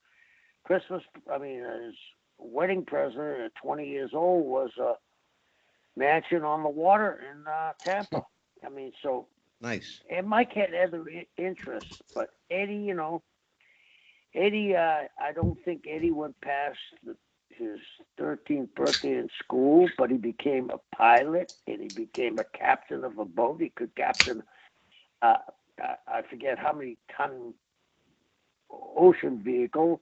Christmas. I mean, his wedding present at 20 years old was a mansion on the water in uh, Tampa. I mean, so nice. And Mike had other interests, but Eddie, you know, Eddie, uh, I don't think Eddie went past the, his 13th birthday in school, but he became a pilot and he became a captain of a boat. He could captain, uh, I forget how many ton ocean vehicle.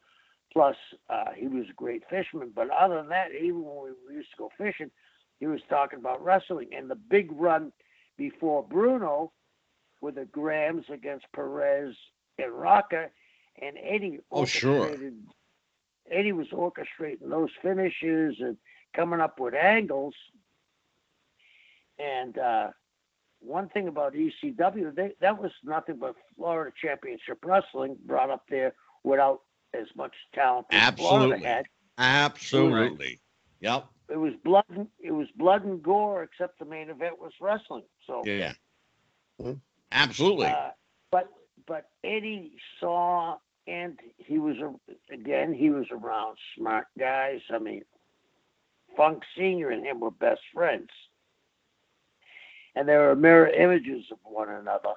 Plus, uh, he was a great fisherman. But other than that, even when we used to go fishing, he was talking about wrestling and the big run before Bruno with the Grahams against Perez and Rocca and Eddie. Oh, sure. Eddie was orchestrating those finishes and coming up with angles. And uh, one thing about ECW, they, that was nothing but Florida Championship Wrestling brought up there without as much talent as Absolutely. Florida had. Absolutely. Yep. It was blood. It was blood and gore, except the main event was wrestling. So yeah, absolutely. Uh, but but Eddie saw and he was again he was around smart guys. I mean, Funk Senior and him were best friends, and they were mirror images of one another.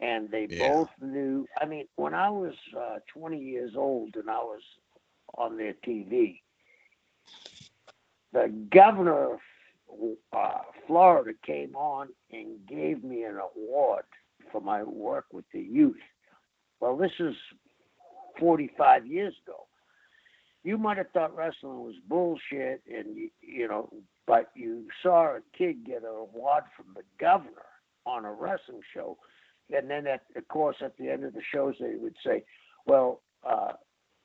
And they yeah. both knew. I mean, when I was uh, 20 years old and I was on their TV, the governor of uh, Florida came on and gave me an award for my work with the youth. Well, this is 45 years ago. You might have thought wrestling was bullshit, and you, you know, but you saw a kid get an award from the governor on a wrestling show, and then at of course at the end of the shows they would say, "Well, uh,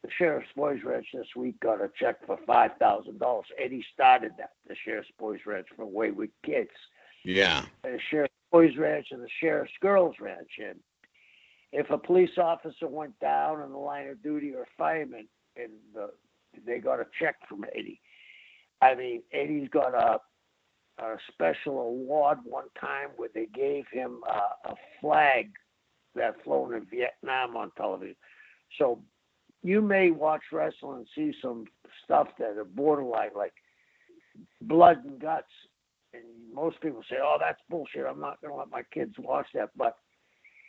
the sheriff's boys ranch this week got a check for five thousand dollars." Eddie started that the sheriff's boys ranch for wayward kids. Yeah. The sheriff's boys ranch and the sheriff's girls ranch, and if a police officer went down in the line of duty or a fireman and the, they got a check from Eddie, I mean, Eddie's got a, a special award one time where they gave him a, a flag that flown in Vietnam on television. So you may watch wrestling and see some stuff that are borderline like blood and guts. And most people say, oh, that's bullshit. I'm not going to let my kids watch that. But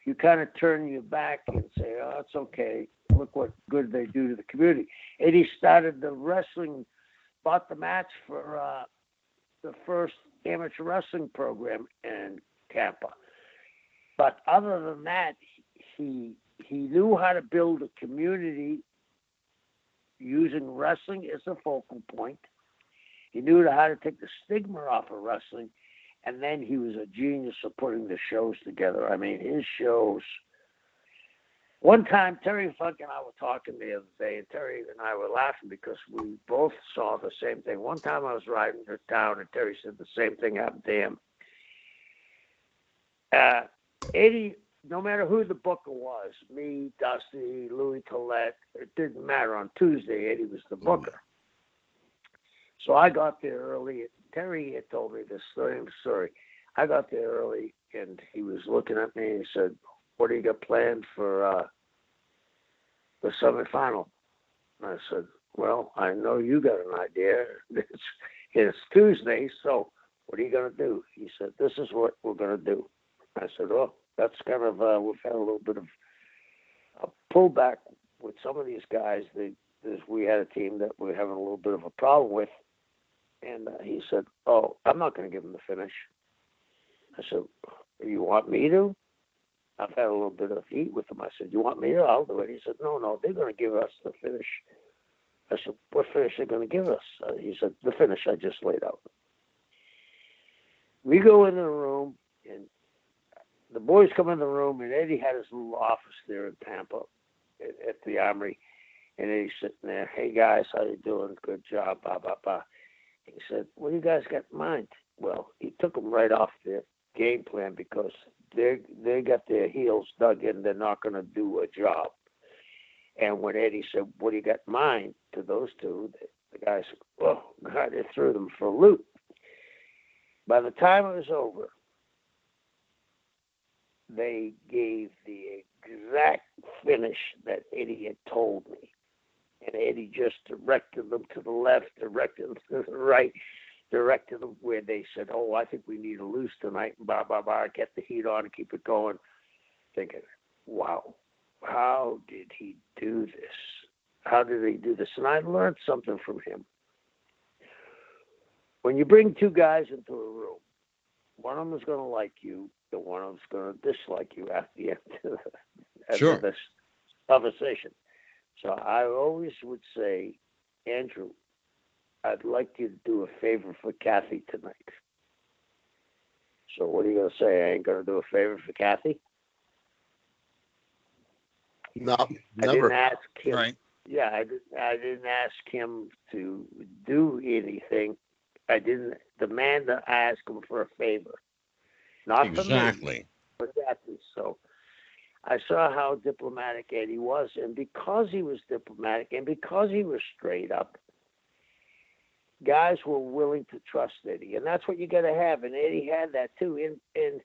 you kind of turn your back and say, "Oh, it's okay. Look what good they do to the community." Eddie started the wrestling, bought the mats for uh, the first amateur wrestling program in Tampa. But other than that, he he knew how to build a community using wrestling as a focal point. He knew how to take the stigma off of wrestling, and then he was a genius of putting the shows together. I mean, his shows. One time, Terry Funk and I were talking the other day, and Terry and I were laughing because we both saw the same thing. One time I was riding to town, and Terry said the same thing happened to him. Uh, Eddie, no matter who the booker was, me, Dusty, Louis Colette, it didn't matter. On Tuesday, Eddie was the booker. So I got there early. Terry had told me this same story. I got there early, and he was looking at me and he said, "What do you got planned for uh, the semifinal?" And I said, "Well, I know you got an idea. It's it's Tuesday, so what are you gonna do?" He said, "This is what we're gonna do." I said, "Oh, that's kind of uh, we've had a little bit of a pullback with some of these guys. They, this, we had a team that we're having a little bit of a problem with." And uh, he said, "Oh, I'm not going to give him the finish." I said, "You want me to?" I've had a little bit of heat with him. I said, "You want me to? I'll do it." He said, "No, no, they're going to give us the finish." I said, "What finish are they going to give us?" Uh, he said, "The finish I just laid out." We go in the room, and the boys come in the room, and Eddie had his little office there in Tampa at, at the Armory, and Eddie's sitting there. Hey guys, how you doing? Good job. Blah blah blah. He said, "What do you guys got in mind?" Well, he took them right off their game plan because they they got their heels dug in. They're not going to do a job. And when Eddie said, "What do you got in mind?" to those two, the, the guys said, "Oh God!" It threw them for a loop. By the time it was over, they gave the exact finish that Eddie had told me and Eddie just directed them to the left, directed them to the right, directed them where they said, "Oh, I think we need a loose tonight," and blah blah blah. Get the heat on and keep it going. Thinking, "Wow, how did he do this? How did he do this?" And I learned something from him. When you bring two guys into a room, one of them is going to like you, the one of them is going to dislike you at the end of, the, Sure. this conversation. So I always would say, Andrew, I'd like you to do a favor for Kathy tonight. So what are you gonna say? I ain't gonna do a favor for Kathy? No, I never. didn't ask him. Right. Yeah, I, did, I didn't ask him to do anything. I didn't demand to ask him for a favor. Not for me, Exactly. for Kathy. So I saw how diplomatic Eddie was, and because he was diplomatic and because he was straight up, guys were willing to trust Eddie, and that's what you got to have. And Eddie had that too. And and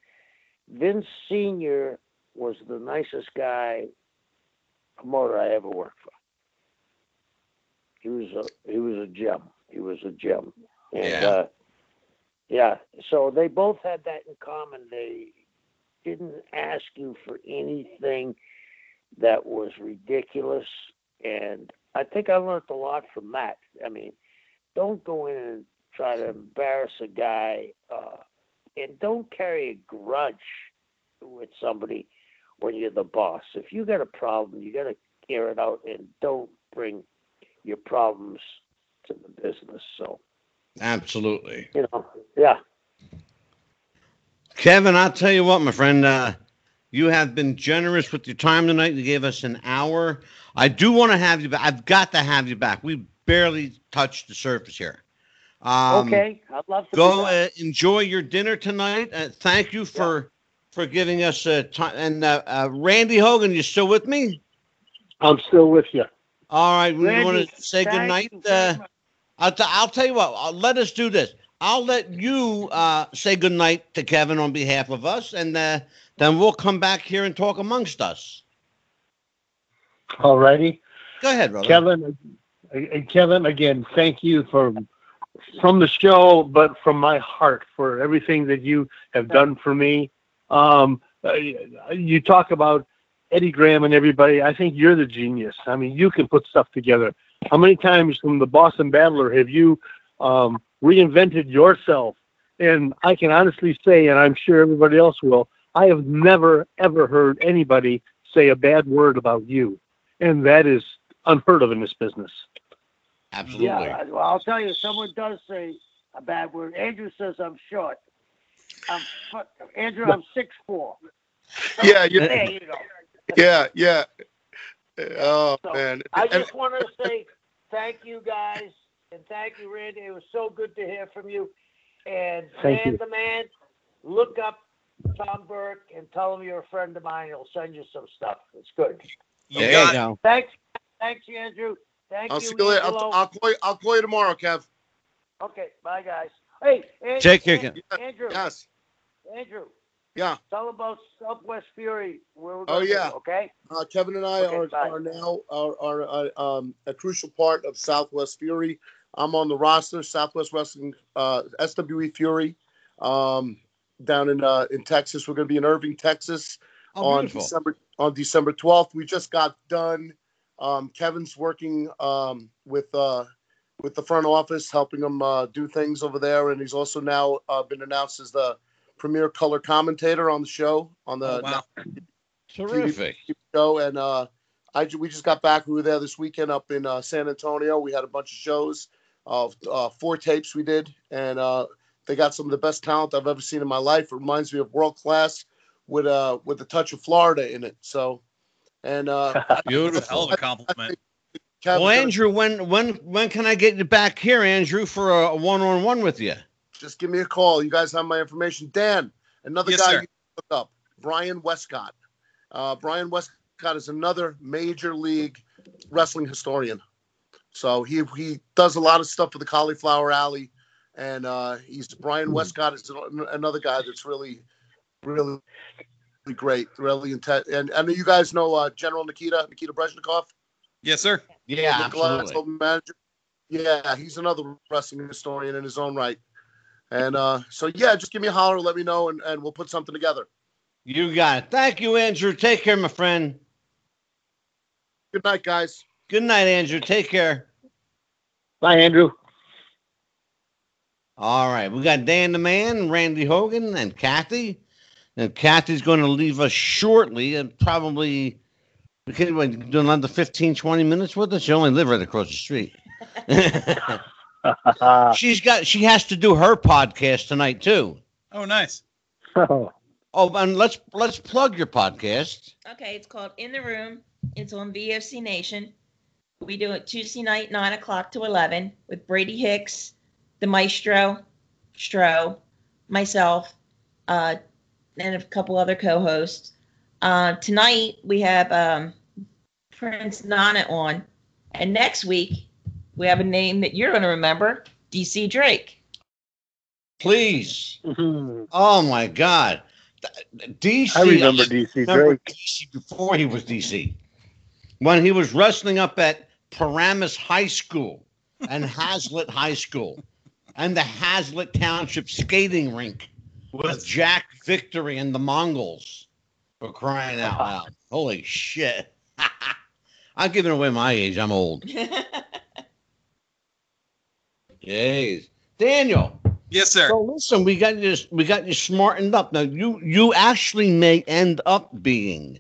Vince Senior was the nicest guy promoter I ever worked for. He was a he was a gem. He was a gem. And Yeah. uh yeah, so they both had that in common. They didn't ask you for anything that was ridiculous. And I think I learned a lot from that. I mean, don't go in and try to embarrass a guy, uh, and don't carry a grudge with somebody when you're the boss. If you got a problem, you got to air it out and don't bring your problems to the business. So, Absolutely. you know, yeah. Kevin, I'll tell you what, my friend. Uh, you have been generous with your time tonight. You gave us an hour. I do want to have you back. I've got to have you back. We barely touched the surface here. Um, okay, I'd love to. Go uh, enjoy your dinner tonight. Uh, thank you for for giving us a time. And uh, uh, Randy Hogan, you still with me? I'm still with you. All right. We want to say good night. Uh. I'll, t- I'll tell you what. I'll, let us do this. I'll let you uh, say good night to Kevin on behalf of us, and uh, then we'll come back here and talk amongst us. All righty. Go ahead, brother. Kevin, uh, Kevin, again, thank you for from the show, but from my heart for everything that you have done for me. Um, uh, you talk about Eddie Graham and everybody. I think you're the genius. I mean, you can put stuff together. How many times from the Boston Battler have you um, reinvented yourself? And I can honestly say, and I'm sure everybody else will, I have never ever heard anybody say a bad word about you, and that is unheard of in this business. Absolutely. Yeah, well, I'll tell you, someone does say a bad word. Andrew says I'm short. I'm Andrew. I'm six four. Yeah, you, There you go. yeah, yeah. Oh So, man, I just want to say thank you guys and thank you, Randy. It was so good to hear from you. And Thank man, you. the man, look up Tom Burke and tell him you're a friend of mine. He'll send you some stuff. It's good. You there got you it. Thanks, thanks, Andrew. Thank I'll you. see you later. I'll, I'll call you. I'll call you tomorrow, Kev. Okay, bye, guys. Hey, Andrew, Take care. Andrew, Andrew, Yes. Andrew. Yeah. Tell about Southwest Fury. Where we're Oh, going yeah. okay. Uh, Kevin and I Okay, are, are now are, are uh, um, a crucial part of Southwest Fury. I'm on the roster, Southwest Wrestling, uh, SWE Fury, um, down in uh, in Texas. We're going to be in Irving, Texas, Oh, on beautiful. December on December 12th. We just got done. Um, Kevin's working um, with uh, with the front office, helping him uh, do things over there, and he's also now uh, been announced as the premier color commentator on the show on the Oh, wow. Terrific. show, and uh, I we just got back. We were there this weekend up in uh, San Antonio. We had a bunch of shows of uh, four tapes we did, and uh, they got some of the best talent I've ever seen in my life. It reminds me of world class with uh with a touch of Florida in it. So, and uh, That's a hell Beautiful. of a compliment. Kevin's Well, Andrew, when when when can I get you back here, Andrew, for a one on one with you? just give me a call. You guys have my information. Dan, another Yes, guy sir. you can look up, Brian Westcott. Uh, Brian Westcott is another major league wrestling historian. So he he does a lot of stuff for the Cauliflower Alley, and uh, he's Brian Westcott is another guy that's really, really, really great, really intense. And I know you guys know uh, General Nikita Nikita Brezhnikov. Yes, sir. Yeah, absolutely. manager. Yeah, he's another wrestling historian in his own right. And uh, so, yeah, just give me a holler, let me know, and, and we'll put something together. You got it. Thank you, Andrew. Take care, my friend. Good night, guys. Good night, Andrew. Take care. Bye, Andrew. All right, we got Dan the Man, Randy Hogan, and Kathy. And Kathy's going to leave us shortly, and probably we can what, do another 15, 20 minutes with us. She only live right across the street. She's got. She has to do her podcast tonight too. Oh, nice. oh, Oh, and let's let's plug your podcast. Okay, it's called In the Room. It's on VFC Nation. We do it Tuesday night, 9 o'clock to 11, with Brady Hicks, the Maestro, Stro, myself, uh, and a couple other co hosts. Uh, tonight, we have um, Prince Nana on. And next week, we have a name that you're going to remember DC Drake. Please. Oh my God. DC. I remember DC remember Drake. DC before he was DC. When he was wrestling up at Paramus High School and Hazlet High School and the Hazlet Township skating rink with Jack Victory and the Mongols for crying out loud. Holy shit. I'm giving away my age. I'm old. Jeez. Daniel. Yes, sir. So listen, we got you we got you smartened up. Now you you actually may end up being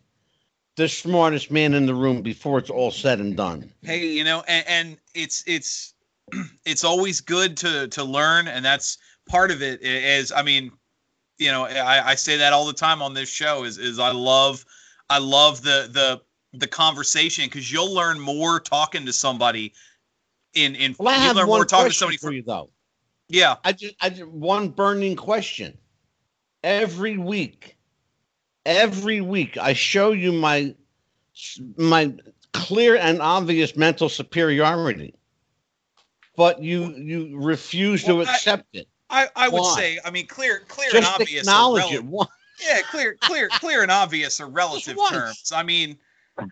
the smartest man in the room before it's all said and done. Hey, you know, and, and it's it's it's always good to to learn, and that's part of it. Is I mean, you know, I, I say that all the time on this show. Is is I love I love the the the conversation because you'll learn more talking to somebody. In in Well, I you'll have learn one more talking to somebody for from you though. yeah. I just I just one burning question. Every week, every week, I show you my my clear and obvious mental superiority, but you you refuse to Well, I- accept it. I, I would Why? say I mean clear clear and obvious. are acknowledge rel- it. Why- Yeah, clear clear clear and obvious are relative terms. I mean,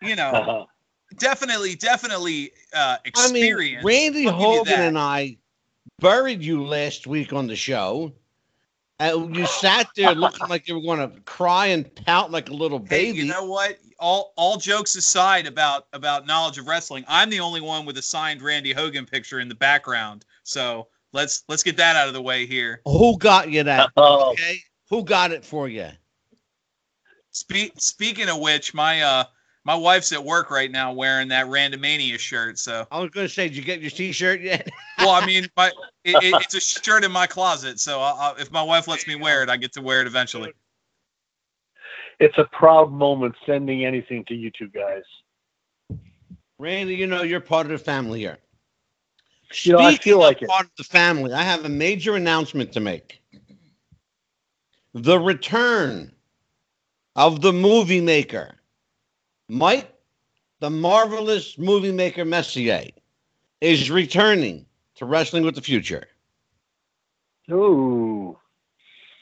you know, definitely definitely uh I mean. Randy I'll give you Hogan and I buried you last week on the show. And you sat there looking like you were going to cry and pout like a little Hey, baby. you know what? All all jokes aside about about knowledge of wrestling, I'm the only one with a signed Randy Hogan picture in the background. So let's let's get that out of the way here. Who got you that? Oh, Okay, who got it for you? Spe- speaking of which, my uh my wife's at work right now wearing that Randomania shirt. So, I was going to say, did you get your T-shirt yet? well, I mean, my it, it, it's a shirt in my closet. So, i i if my wife lets me wear it, I get to wear it eventually. It's a proud moment sending anything to you two guys. Randy, you know you're part of the family here. You know, I feel like of it. part of the family. I have a major announcement to make. The return of the movie maker, Mike, the marvelous movie maker Messier, is returning to Wrestling with the Future. Ooh.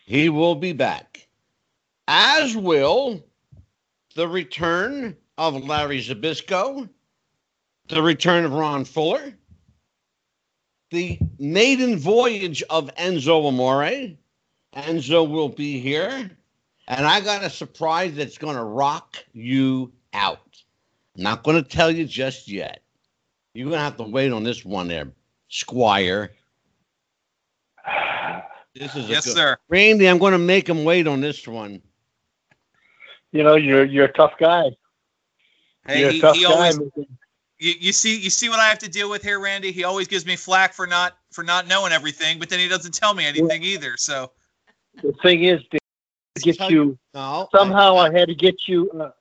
He will be back, as will the return of Larry Zbyszko, the return of Ron Fuller, the maiden voyage of Enzo Amore. Enzo will be here, and I got a surprise that's going to rock you out. Not going to tell you just yet. You're going to have to wait on this one there, Squire. This is a Yes, good- sir. Randy, I'm going to make him wait on this one. You know, you're you're a tough guy. Hey, you're he, a tough he guy. always you, you see you see what I have to deal with here, Randy. He always gives me flack for not for not knowing everything, but then he doesn't tell me anything either. So The thing is, to get Tell you No. somehow, I had to get you. Uh,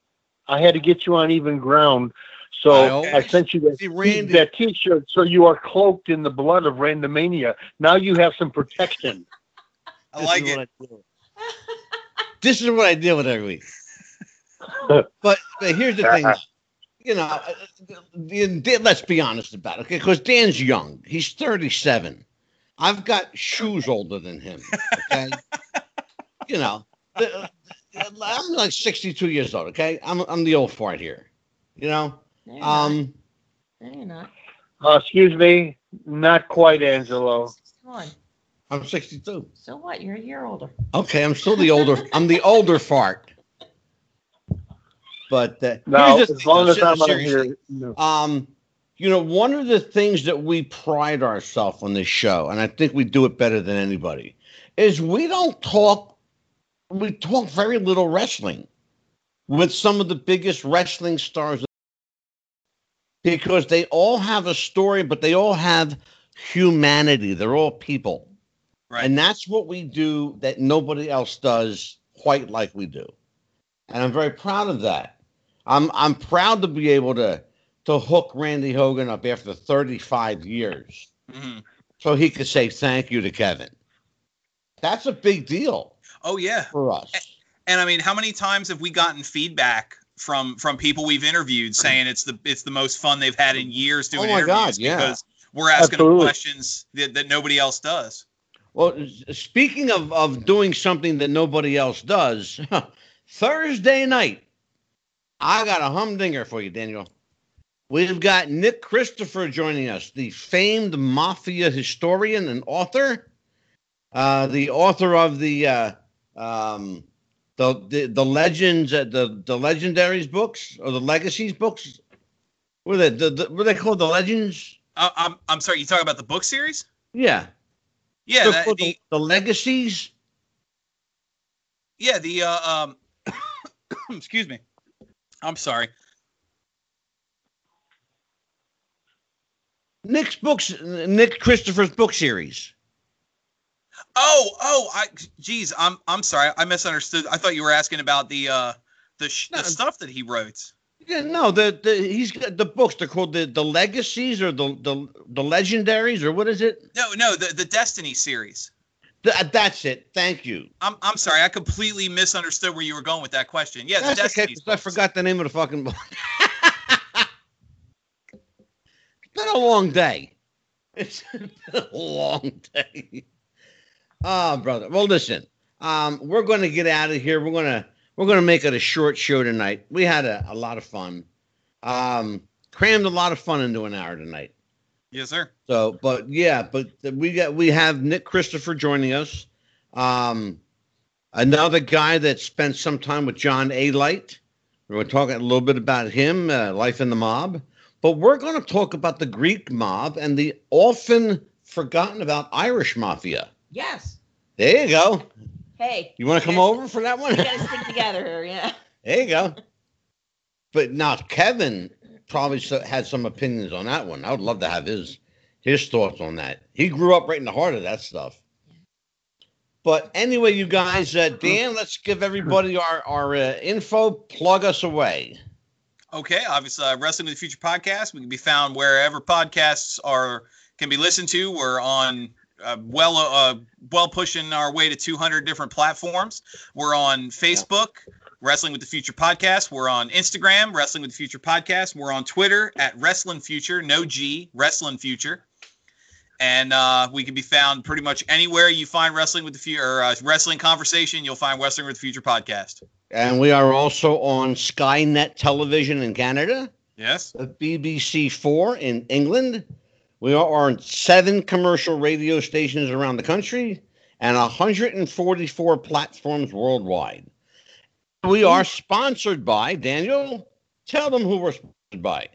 I had to get you on even ground. So I I, sent you that, See, that T-shirt, so you are cloaked in the blood of randomania. Now you have some protection. I This like is it. what I deal with. This is what I deal with every week. but, but here's the thing. You know, uh, the- the- let's be honest about it, okay? Because Dan's young. He's 37. I've got shoes older than him, okay? you know, the- I'm like 62 years old, okay? I'm, I'm the old fart here, you know? No, you're not. Um, No, you're not. Uh, excuse me, not quite, Angelo. Come on. I'm 62. So what? You're a year older. Okay, I'm still the older. I'm the older fart. But uh, No, here's as thing, long as I'm on here. No. Um, you know, one of the things that we pride ourselves on this show, and I think we do it better than anybody, is we don't talk. We talk very little wrestling with some of the biggest wrestling stars because they all have a story, but they all have humanity. They're all people. Right. And that's what we do that nobody else does quite like we do. And I'm very proud of that. I'm I'm proud to be able to to hook Randy Hogan up after 35 years Mhm. so he could say thank you to Kevin. That's a big deal Oh yeah. for us. And I mean, how many times have we gotten feedback from from people we've interviewed saying it's the it's the most fun they've had in years doing Oh interviews God, yeah. because we're asking them questions that, that nobody else does. Well, speaking of, of doing something that nobody else does, Thursday night, I got a humdinger for you, Daniel. We've got Nick Christopher joining us, the famed mafia historian and author, uh, the author of the uh, um, the, the the legends, uh, the the legendaries books or the legacies books. What are they? The, the, what are they called? The legends? Uh, I'm I'm sorry. You talking about the book series? Yeah. Yeah, that, the, the, the legacies. yeah. The uh, um, excuse me. I'm sorry. Nick's books, Nick Christopher's book series. Oh, oh, I, geez, I'm, I'm sorry, I misunderstood. I thought you were asking about the, uh, the, sh- No. the stuff that he wrote. Yeah, no, the, the he's got the books. They're called the the legacies or the the the legendaries or what is it? No, no, the, the Destiny series. Th- that's it. Thank you. I'm, I'm sorry, I completely misunderstood where you were going with that question. Yeah, the that's okay. I forgot the name of the fucking book. it's been a long day. It's been a long day. Ah, brother. Well, listen. Um, we're going to get out of here. We're gonna we're gonna make it a short show tonight. We had a, a lot of fun. Um, crammed a lot of fun into an hour tonight. Yes, sir. So, but yeah, but we got we have Nick Christopher joining us. Um, another guy that spent some time with John Alite. We're talking a little bit about him, uh, life in the mob. But we're going to talk about the Greek mob and the often forgotten about Irish mafia. Yes. There you go. Hey. You want to come over for that one? We gotta stick together here, yeah. There you go. But now Kevin probably so- had some opinions on that one. I would love to have his his thoughts on that. He grew up right in the heart of that stuff. But anyway, you guys, uh, Dan, let's give everybody our our uh, info. Plug us away. Okay, obviously, uh, Wrestling with the Future podcast. We can be found wherever podcasts are can be listened to. We're on uh, well, uh, well pushing our way to 200 different platforms. We're on Facebook, Wrestling with the Future podcast. We're on Instagram, Wrestling with the Future podcast. We're on Twitter at Wrestling Future, no G, Wrestling Future. And uh, we can be found pretty much anywhere you find Wrestling with the Future uh, Wrestling Conversation. You'll find Wrestling with the Future podcast. And we are also on Skynet Television in Canada, Yes. BBC Four in England. We are on seven commercial radio stations around the country and 144 platforms worldwide. We are sponsored by Daniel. Tell them who we're sponsored by.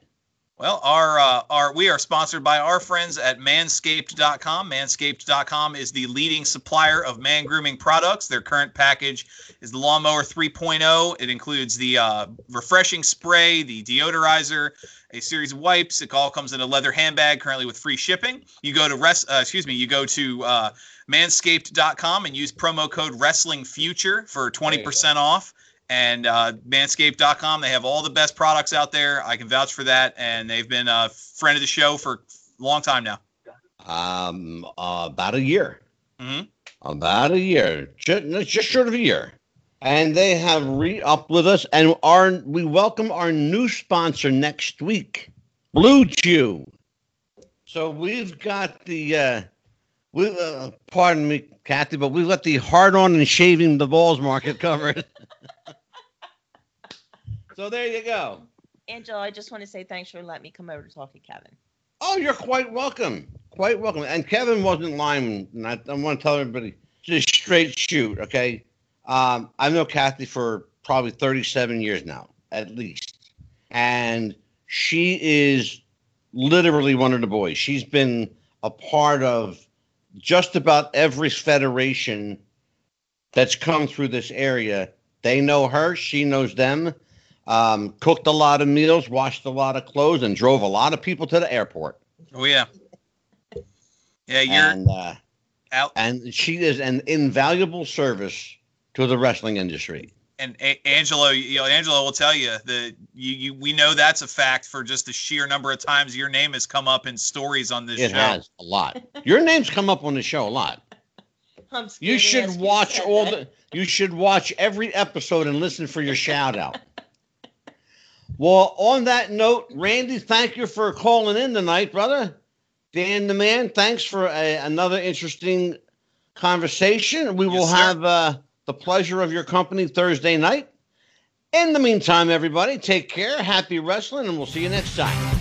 Well, our uh, our we are sponsored by our friends at manscaped.com. Manscaped.com is the leading supplier of man grooming products. Their current package is the Lawnmower 3.0. It includes the uh, refreshing spray, the deodorizer, a series of wipes. It all comes in a leather handbag, currently with free shipping. You go to rest, uh, excuse me, you go to uh, manscaped.com and use promo code Wrestling Future for 20% off and uh, manscaped.com they have all the best products out there i can vouch for that and they've been a friend of the show for a long time now Um, uh, about a year. hmm About a year, just, just short of a year. And they have re up with us, and our we welcome our new sponsor next week, BlueChew. So we've got the, uh, we uh, pardon me, Kathy, but we've got the hard on and shaving the balls market covered. so there you go. Angela, I just want to say thanks for letting me come over to talk to Kevin. Oh, you're quite welcome. Quite welcome. And Kevin wasn't lying. And I, I want to tell everybody just straight shoot, okay? Um, I've known Kathy for probably 37 years now, at least. And she is literally one of the boys. She's been a part of just about every federation that's come through this area. They know her, she knows them. Um, cooked a lot of meals, washed a lot of clothes, and drove a lot of people to the airport. oh yeah yeah you're and uh, out and she is an invaluable service to the wrestling industry. and a- angelo you know angelo will tell you that you, you we know that's a fact for just the sheer number of times your name has come up in stories on this It show has a lot. Your name's come up on the show a lot. I'm You should watch said all that. the. You should watch every episode and listen for your shout out. Well, on that note, Randy, thank you for calling in tonight, brother. Dan the man, thanks for a, another interesting conversation. We will sir. have uh, the pleasure of your company Thursday night. In the meantime, everybody, take care, happy wrestling, and we'll see you next time.